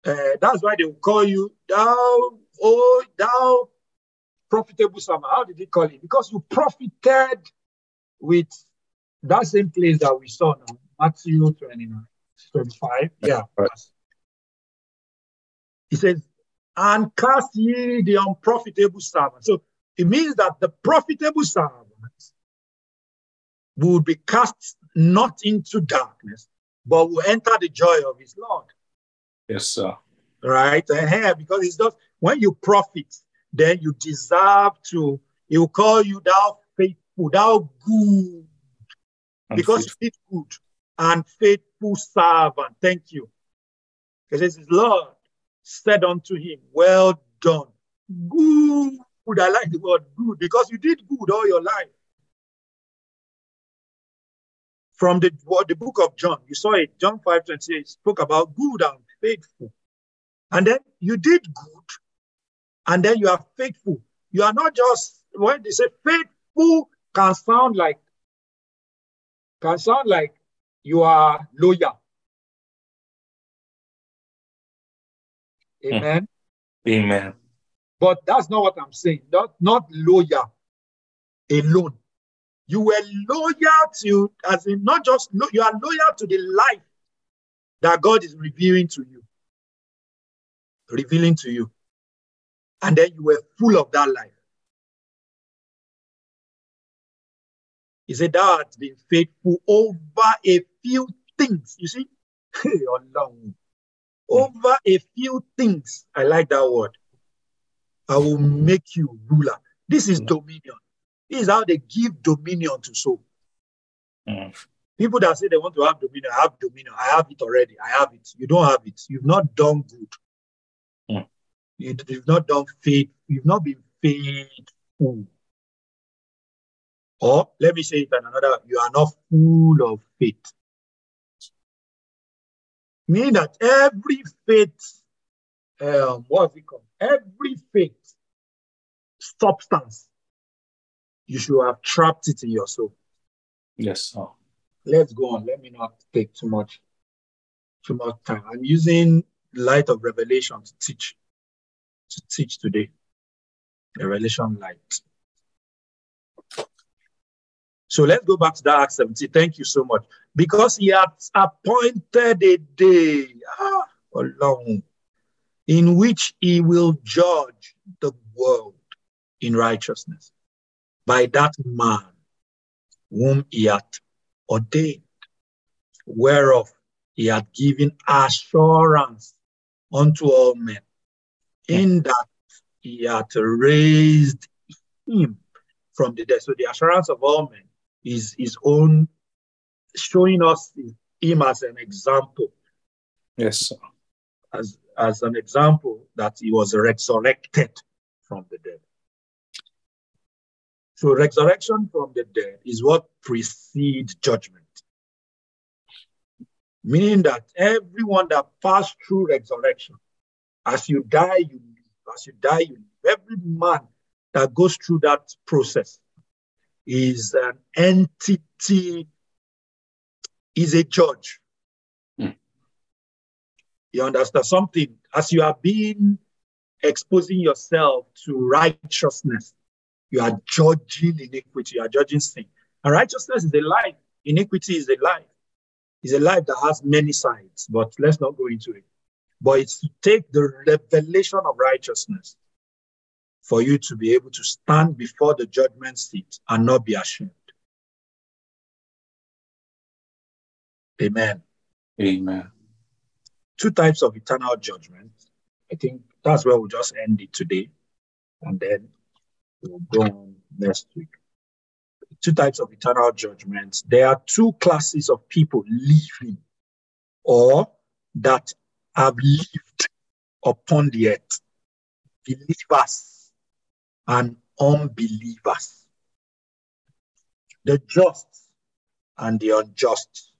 Uh, that's why they will call you thou, oh, thou profitable servant. How did he call it? Because you profited with that same place that we saw now, Matthew 29, 25. Yeah. Right. He says, and cast ye the unprofitable servant. So it means that the profitable servant will be cast not into darkness, but will enter the joy of his Lord Yes, sir. right? Eh, Because it's just when you profit, then you deserve to. He will call you thou faithful, thou good, And because faith- you did good and faithful servant. Thank you. Because it says, Lord said unto him, Well done, good. I like the word good because you did good all your life. From the what, the book of John, you saw it, John 5 28 spoke about good and faithful. And then you did good, and then you are faithful. You are not just when they say faithful can sound like can sound like you are loyal. Hmm. Amen. Amen. But that's not what I'm saying. Not, not loyal alone. You were loyal to, as in not just lo- you are loyal to the life that God is revealing to you. Revealing to you. And then you were full of that life. He said, Thou art been faithful over a few things. You see? <laughs> Over a few things. I like that word. I will make you ruler. This is dominion. This is how they give dominion to soul. Mm. People that say they want to have dominion, I have dominion. I have it already. I have it. You don't have it. You've not done good. You, you've not done faith. You've not been faithful. Or let me say it in another, you are not full of faith. Meaning that every faith, um, what's it called? Every faith substance, you should have trapped it in your soul. Yes, sir. Let's go on. Let me not take too much, too much time. I'm using light of revelation to teach, to teach today. Revelation light. So let's go back to that Acts 17. Thank you so much. Because he has appointed a day ah, Ọlọ́run, in which he will judge the world in righteousness by that man whom he hath ordained, whereof he hath given assurance unto all men, in that he hath raised him from the dead. So the assurance of all men is his own showing us him as an example, Yes, sir. as, as an example that he was resurrected from the dead. So resurrection from the dead is what precedes judgment. meaning that everyone that passed through resurrection, as you die, you live. As you die, you live. Every man that goes through that process is an entity, is a judge. Mm. You understand something? As you are being exposing yourself to righteousness, you are judging iniquity, you are judging sin. And righteousness is a life, iniquity is a life. It's a life that has many sides, but let's not go into it. But it's to take the revelation of righteousness for you to be able to stand before the judgment seat and not be ashamed. Amen. Amen. Two types of eternal judgment. I think that's where we'll just end it today. And then we'll go on next week. Two types of eternal judgments. There are two classes of people living or that have lived upon the earth believers and unbelievers, the just and the unjust,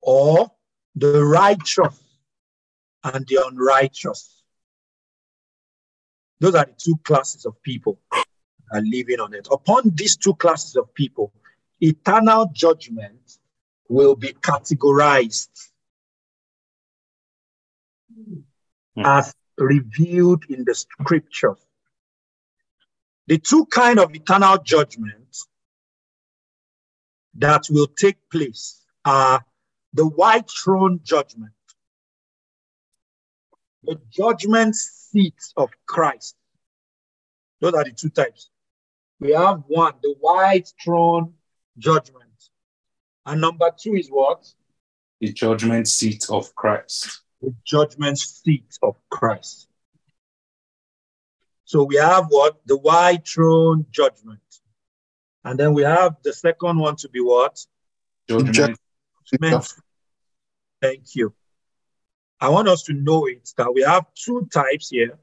or the righteous and the unrighteous. Those are the two classes of people are living on it. Upon these two classes of people, eternal judgment will be categorized as revealed in the scriptures. The two kind of eternal judgments that will take place are the white throne judgment, the judgment seat of Christ. Those are the two types. We have one, the white throne judgment. And number two is what? The judgment seat of Christ. The judgment seat of Christ. So we have what? The white throne judgment. And then we have the second one to be what? Judgment. Judgment. Thank you. I want us to know it that we have two types here.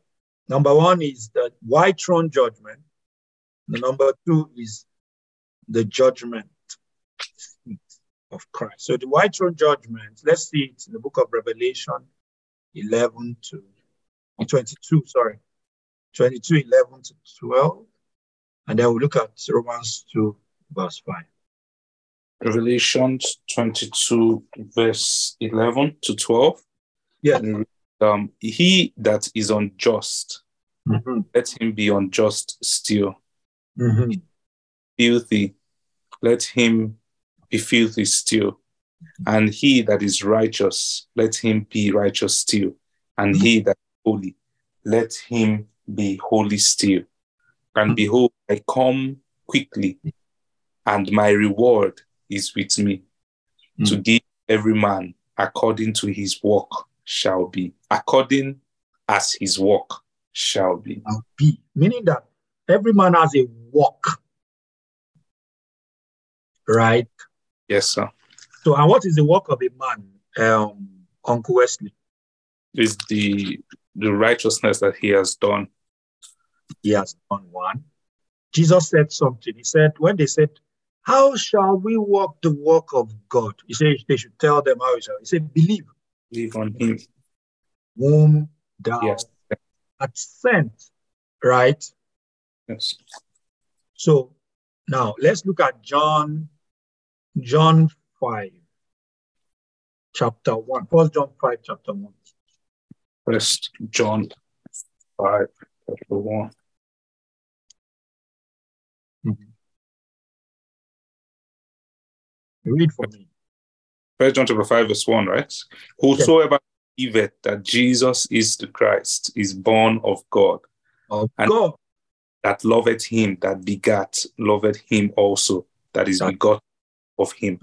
Number one is the white throne judgment. The number two is the judgment seat of Christ. So the white throne judgment, let's see it in the book of Revelation 11 to 22, sorry, 22, 11 to 12. And then we'll look at Romans 2, verse 5. Revelation 22, verse 11 to 12. Yeah. Um, he that is unjust, Mhm. let him be unjust still. Mhm. Filthy, let him be filthy still. And he that is righteous, let him be righteous still. And he that is holy, let him be holy still. And behold, I come quickly, and my reward is with me to hmm. give every man according to his work shall be, according as his work shall be. Shall be. Meaning that every man has a work. Right? Yes, sir. So, and what is the work of a man, um, Uncle Wesley? Is the the righteousness that he has done. He has done one. Jesus said something. He said, when they said, How shall we walk the work of God? He said they should tell them how it shall. He said, Believe Believe on him. whom thou Yes. art sent. Right? Yes. So now let's look at John, John 5, chapter 1. First John 5, chapter 1. First John 5, chapter 1. Mm-hmm. Read for me. First John chapter 5, verse 1, right? Whosoever believeth that Jesus is the Christ is born of God, Of And- God. that loveth him that begat, loveth him also that is That- begot of him.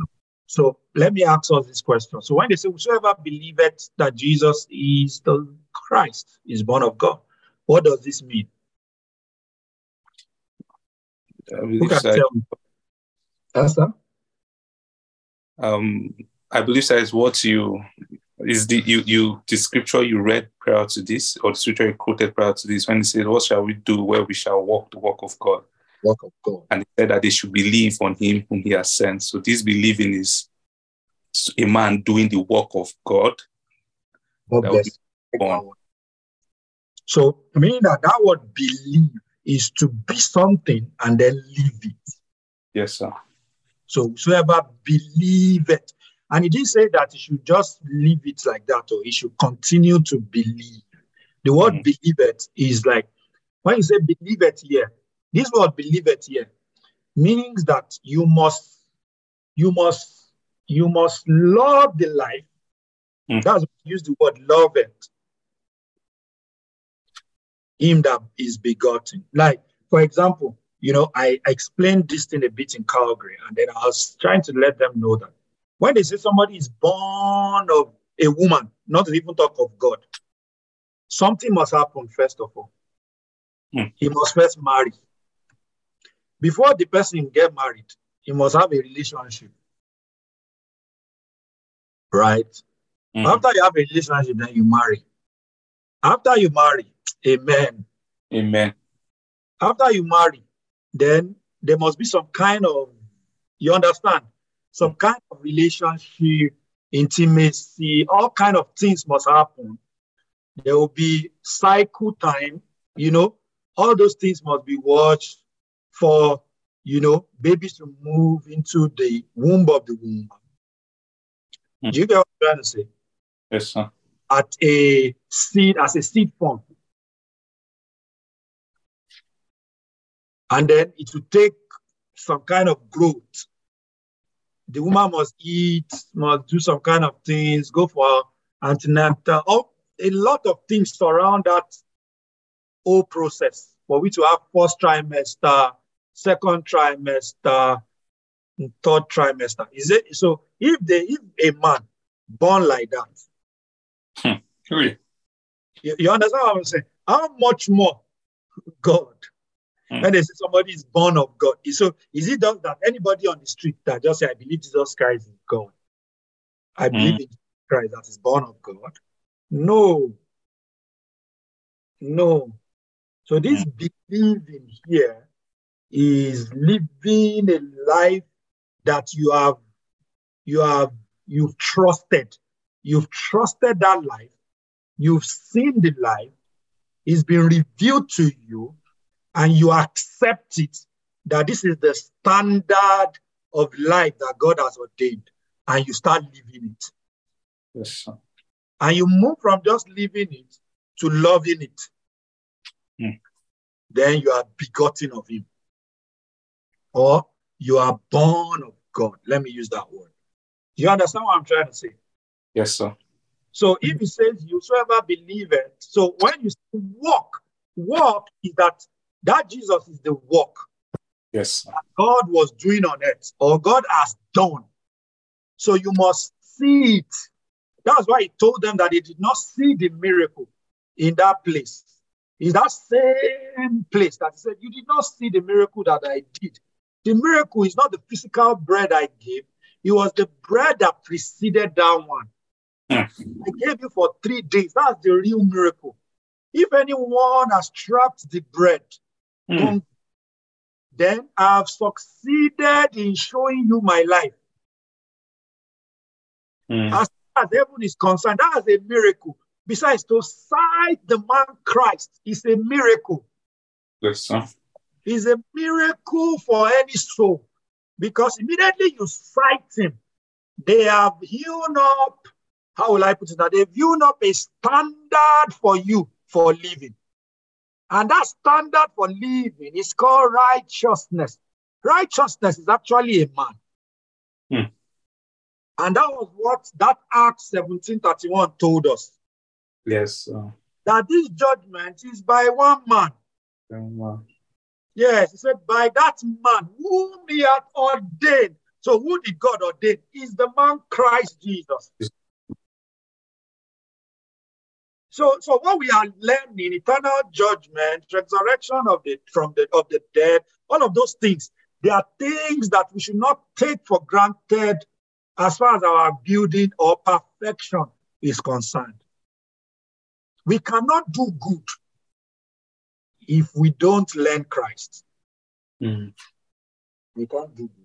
So let me ask us this question. So when they say, Whosoever believeth that Jesus is the Christ, is born of God, what does this mean? I Who believe, can that, tell me? Pastor? um, I believe that is what you is the you you the scripture you read prior to this, or the scripture you quoted prior to this, when he said, What shall we do where we shall walk the walk of God? Work of God. and he said that they should believe on him whom he has sent. So this believing is a man doing the work of God. God That would bless. be. So, meaning that that word believe is to be something and then live it. Yes, sir. So, whoever believe it, and he didn't say that he should just leave it like that, or he should continue to believe. The word Mhm. believe it is like when you say believe it here, this word believe it here means that you must, you must, you must love the life. Mm. That's use the word love it. Him that is begotten. Like, for example, you know, I I explained this thing a bit in Calgary, and then I was trying to let them know that when they say somebody is born of a woman, not even talk of God, something must happen first of all. Hmm. He must first marry. Before the person get married, he must have a relationship. Right? Mhm. After you have a relationship, then you marry. After you marry, amen. Amen. After you marry, then there must be some kind of, you understand, some kind of relationship, intimacy, all kind of things must happen. There will be cycle time, you know, all those things must be watched for, you know, babies to move into the womb of the womb. Hmm. Do you get what I'm trying to say? Yes, sir. At a seed, as a seed form. And then it will take some kind of growth. The woman must eat, must do some kind of things, go for antenatal, oh, a lot of things surround that whole process for we to have first trimester, second trimester, third trimester. Is it so? If they if a man born like that, hmm, Really? you, you understand what I'm saying? How much more God? Hmm. When they say somebody is born of God, so is it just that anybody on the street that just say, I believe Jesus Christ is God? I hmm. believe in Christ that is born of God? No. No. So this hmm. believing here is living a life that you have, you have, you've trusted. You've trusted that life. You've seen the life. It's been revealed to you, and you accept it that this is the standard of life that God has ordained, and you start living it. Yes, sir. And you move from just living it to loving it. Hmm. Then you are begotten of Him, or you are born of God. Let me use that word. You understand what I'm trying to say? Yes, sir. So if he says, you shall ever believe it, so when you say walk, walk is that that Jesus is the walk Yes, sir. God was doing on earth, or God has done. So you must see it. That's why he told them that they did not see the miracle in that place. In that same place that he said, You did not see the miracle that I did. The miracle is not the physical bread I gave, it was the bread that preceded that one. Hmm. I gave you for three days. That's the real miracle. If anyone has trapped the bread, don't- then I have succeeded in showing you my life. Hmm. As far as heaven is concerned, that is a miracle. Besides, to sight the man Christ is a miracle. Yes, sir. It's a miracle for any soul. Because immediately you sight him, they have hewn up, how will I put it now? They've hewn up a standard for you for living. And that standard for living is called righteousness. Righteousness is actually a man. Hmm. And that was what that Act 1731 told us. Yes, sir. That this judgment is by one man. Um, uh, Yes, he said, by that man whom he had ordained. So who did God ordain? Is the man Christ Jesus. So, so what we are learning, eternal judgment, resurrection of the from the of the dead, all of those things, they are things that we should not take for granted as far as our building or perfection is concerned. We cannot do good if we don't learn Christ. hmm. We can't do good.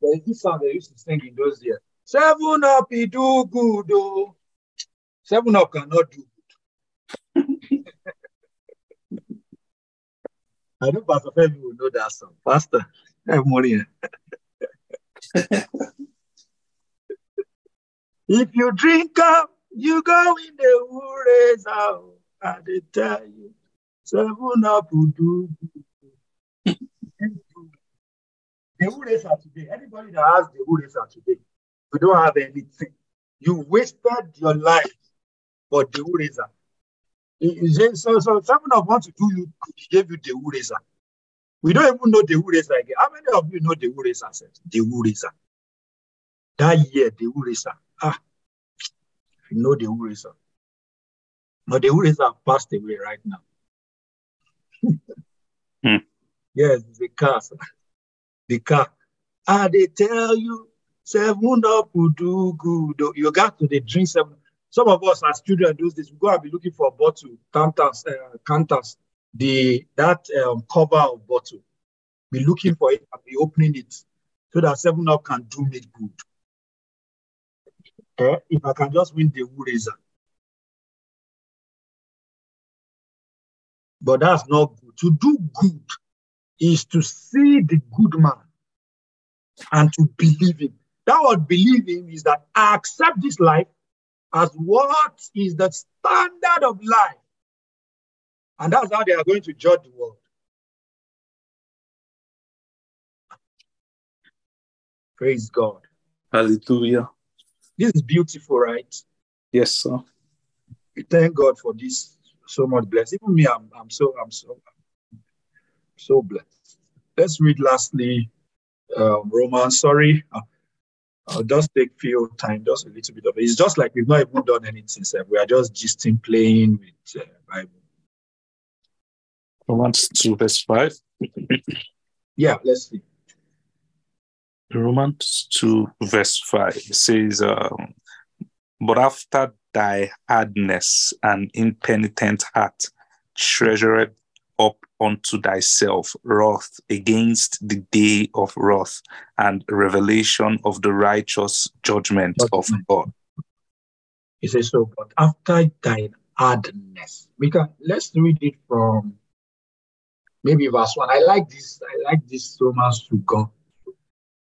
There is this song they used to sing in those years. Seven up, he do good, oh. Seven up cannot do good. <laughs> I know Pastor Femi will know that song. Pastor, have money. <laughs> if you drink up, you go in the raise out. I did tell you. Seven up do. The racer today, anybody that has the racer today, you don't have anything. You wasted your life for the racer. So, so someone of want to do you gave you the razor. We don't even know the razor again. How many of you know the razor? The razor. That year, the razor. Ah, you know the razor. But the razor passed away right now. Hmm. <laughs> Yes, the car. The car. Ah, they tell you seven up will do good. You got to the drink seven. Some of us as children do this. we go and be looking for a bottle, counters, uh, counters, the that um, cover of bottle. Be looking for it and be opening it so that seven up can do me good. Eh, if I can just win the wood razor. But that's not good. To do good is to see the good man and to believe him. That word believing is that I accept this life as what is the standard of life. And that's how they are going to judge the world. Praise God. Hallelujah. This is beautiful, right? Yes, sir. We thank God for this so much blessed. Even me, I'm, I'm so I'm so so blessed. Let's read lastly um, Romans. Sorry, uh, I'll just take few time, just a little bit of it. It's just like we've not even done anything. Sir. We are just gisting, playing with uh, Bible. Romans 2, verse 5. <coughs> Yeah, let's see. Romans 2, verse 5 says, um, But after thy hardness and impenitent heart, treasured up unto thyself wrath against the day of wrath and revelation of the righteous judgment of God. He says so, but after thine hardness, we can let's read it from maybe verse one. I like this, I like this Romans to go.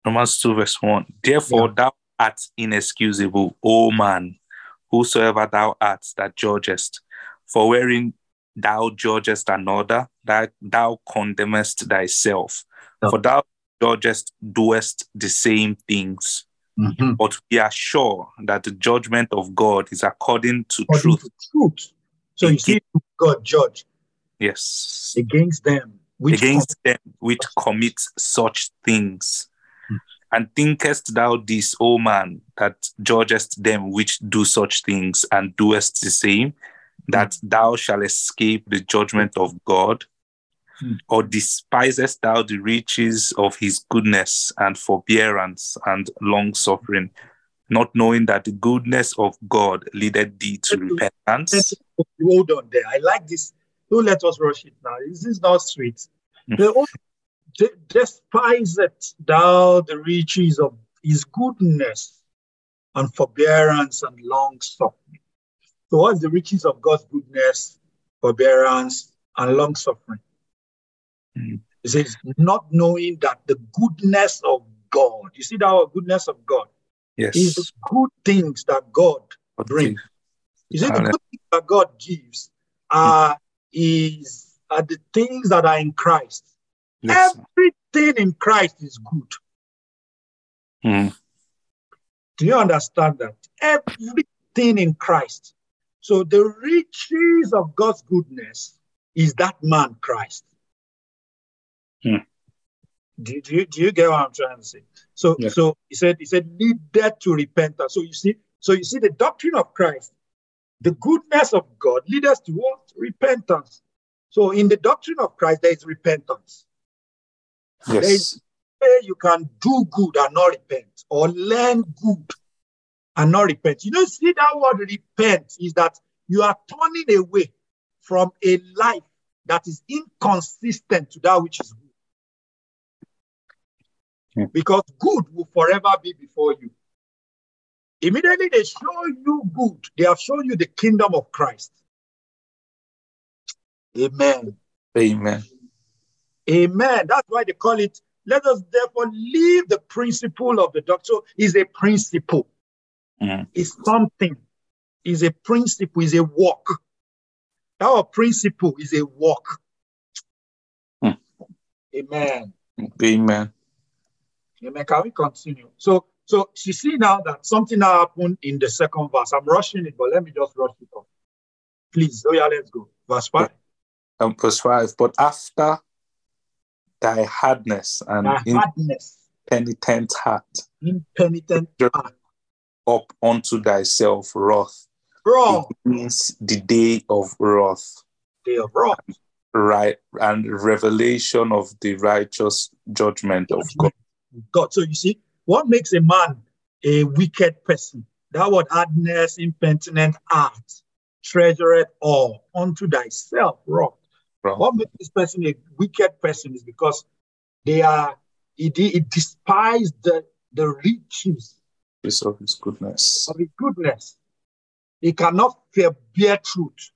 Romans 2, verse 1. Therefore, Yeah. thou art inexcusable, O man, whosoever thou art that judgest. For wherein thou judgest another, that thou condemnest thyself. For thou judgest, doest the same things. Mhm. But we are sure that the judgment of God is according to According truth. to truth. So you see, God judge Yes. against them which against them which commit such things. Hmm. And thinkest thou this, O man, that judgest them which do such things, and doest the same, that thou shalt escape the judgment of God? Hmm. Or despisest thou the riches of his goodness and forbearance and long suffering, not knowing that the goodness of God leadeth thee to repentance? hold on there. I like this. Don't let us rush it now. Is this is not sweet. Mm. The old de- despiseth thou the riches of his goodness and forbearance and long suffering. So, what's the riches of God's goodness, forbearance, and long suffering? Mm. It says, not knowing that the goodness of God, you see that word, goodness of God, yes. is the good things that God brings. You see, the good things that God gives are is are the things that are in Christ. Yes. Everything in Christ is good. Mm. Do you understand that? Everything in Christ. So the riches of God's goodness is that man Christ. Hmm. Do, do, you, do you get what I'm trying to say? So Yeah. so he said he said leadeth to repentance. So you see, so you see the doctrine of Christ, the goodness of God lead us to what? Repentance. So in the doctrine of Christ, there is repentance. Yes. Where you can do good and not repent, or learn good and not repent. You know, see that word repent is that you are turning away from a life that is inconsistent to that which is good. Because good will forever be before you. Immediately they show you good, they have shown you the kingdom of Christ. Amen. Amen. Amen. That's why they call it. Let us therefore leave the principle of the doctrine. Is a principle. Mm. It's something. Is a principle. Is a walk. Our principle is a walk. Hmm. Amen. Amen. Amen. Can we continue? So, so you see now that something now happened in the second verse. I'm rushing it, but let me just rush it off. Please. Oh yeah, let's go. Verse five. Um, verse 5 But after thy hardness and Thy hardness, impenitent heart, impenitent heart, up unto thyself wrath. It means the day of wrath, day of wrath. right? And revelation of the righteous judgment of God. God. So you see, what makes a man a wicked person? That word hardness, impenitent heart, treasureth all unto thyself wrath. Wrath. What makes this person a wicked person is because they are it, it despise the, the riches Because of his goodness. of his goodness. He cannot fear, bear truth.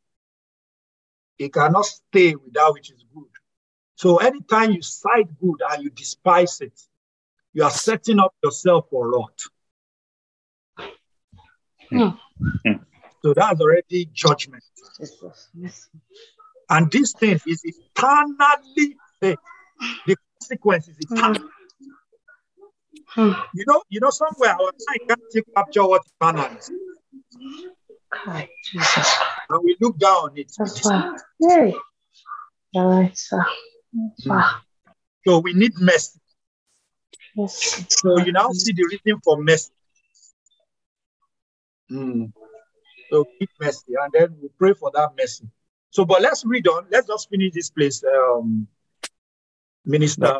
He cannot stay with that which is good. So anytime you cite good and you despise it, you are setting up yourself for rot. Hmm. So that's already judgment. And this thing is eternally, the consequence is eternal. Hmm. You know, you know, somewhere our mind can't take capture what eternal is. Hi, Jesus. And we look down on it. That's. Hey. All right, sir. That's. So we need mercy. Yes. So you now see the reason for mercy. Mm. So keep mercy, and then we pray for that mercy. So, but let's read on. Let's just finish this place, um, Minister.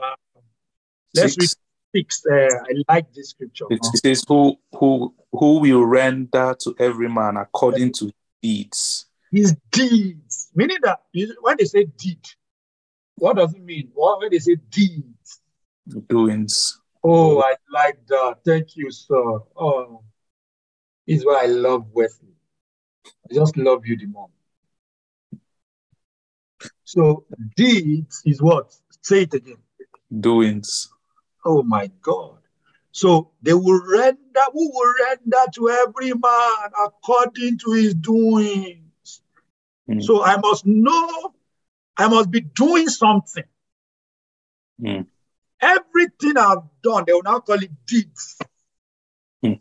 Let's Six. read six. Uh, I like this scripture. It says, who, who, who will render to every man according to deeds. His deeds, meaning that when they say deed, what does it mean? What when they say deeds? doings. Oh, I like that. Thank you, sir. Oh, is why I love Wesley. I just love you the more. So deeds is what? Say it again. Doings. Oh my God. So they will render, who will render to every man according to his doings. Mm. So I must know, I must be doing something. Mm. Everything I've done, they will now call it deeds. Mm.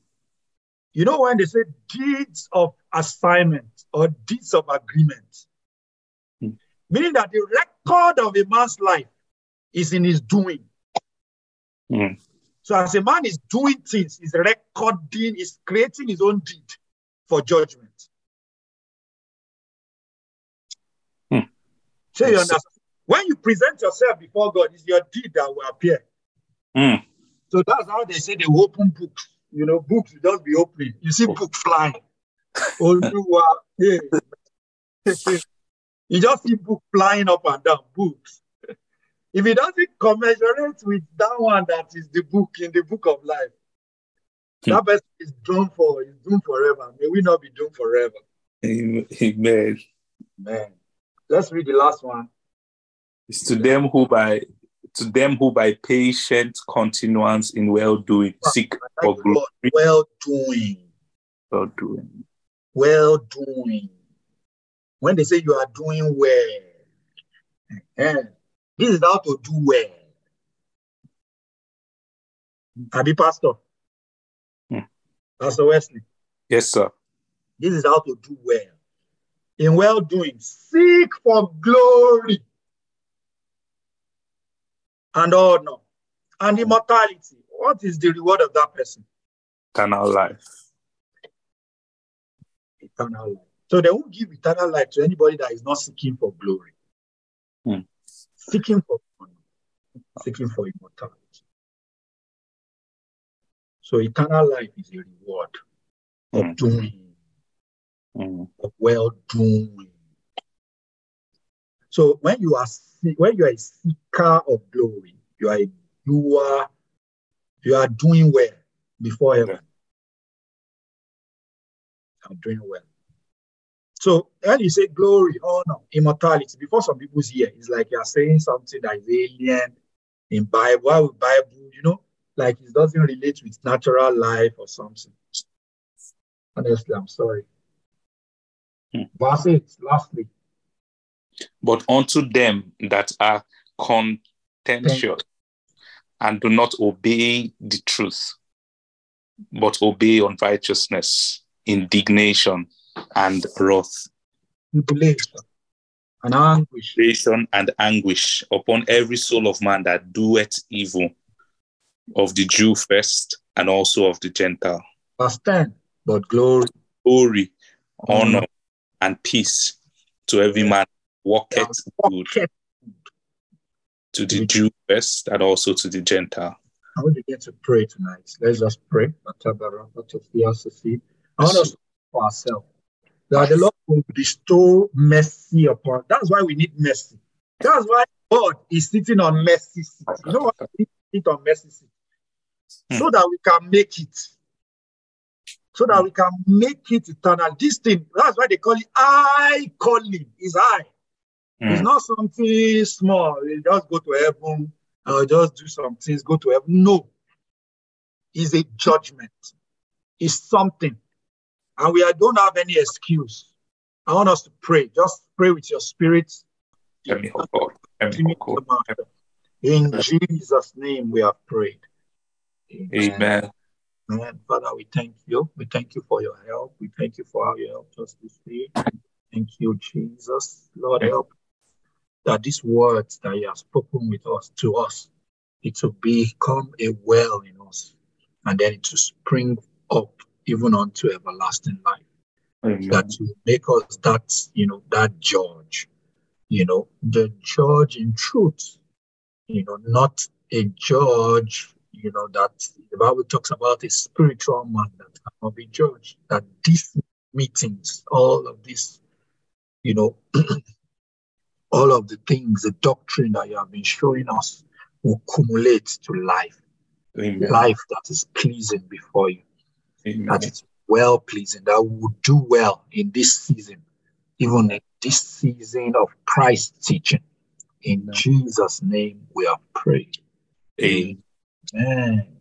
You know, when they say deeds of assignment or deeds of agreement. Meaning that the record of a man's life is in his doing. Mm. So as a man is doing things, he's recording, he's creating his own deed for judgment. Hmm. So you understand? When you present yourself before God, it's your deed that will appear. Mm. So that's how they say they open books. You know, books will just be opening. You see book flying. Oh, you are yeah. You just see book flying up and down, books. If it doesn't commensurate with that one that is the book in the book of life, hmm. that person is doomed for is doomed forever. May we not be doomed forever. Amen. Man. Let's read the last one. It's to them who by to them who by patient continuance in well doing seek for glory. Well doing. Well doing. well doing. When they say you are doing well, eh, this is how to do well. Abi Pastor, Hmm. Pastor Wesley, Yes, sir. this is how to do well. In well doing, seek for glory and honor and immortality. What is the reward of that person? Eternal life. Eternal life. So they won't give eternal life to anybody that is not seeking for glory, Hmm. seeking for honor, seeking for immortality. So eternal life is a reward of Hmm. doing, Mm. of well doing. So when you are when you are a seeker of glory, you are a doer You are doing well before heaven. I'm doing well. So when you say glory, honor, immortality, before some people's here, it's like you're saying something that is alien in Bible. Why Bible, you know, like it doesn't relate with natural life or something. Honestly, I'm sorry. Hmm. Verse 8, lastly. But unto them that are contentious and do not obey the truth, but obey unrighteousness, indignation, and wrath, and anguish. and anguish upon every soul of man that doeth evil, of the Jew first, and also of the Gentile. Verse 10. But glory, Glory, honor, and peace to every man walketh good, to the Jew first, and also to the Gentile. I want to get to pray tonight. Let's just pray. I want us to for ourselves. That the Lord will bestow mercy upon. That's why we need mercy. That's why God is sitting on mercy seat. You know what? Sit on mercy seat. So that we can make it. So that we can make it eternal. This thing, that's why they call it I calling. Is I. It's Mm. not something small. You just go to heaven or just do some things, go to heaven. No. It's a judgment. It's something. And we don't have any excuse. I want us to pray. Just pray with your spirit. Let me hold God. Let God. In Jesus' name we have prayed. Amen. Amen. Father, we thank you. We thank you for your help. We thank you for how you helped us this day. Thank you, Jesus. Lord, help that these words that you have spoken with us to us, it will become a well in us, and then it will spring up even unto everlasting life. Amen. That will make us that, you know, that judge, you know, the judge in truth, you know, not a judge, you know, that the Bible talks about a spiritual man that cannot be judged. That these meetings, all of this, you know, <clears throat> all of the things, the doctrine that you have been showing us will accumulate to life, Amen. life that is pleasing before you, Amen. that is well pleasing, that will do well in this season, even in this season of Christ teaching. In Amen. Jesus' name we have prayed. Amen. Amen.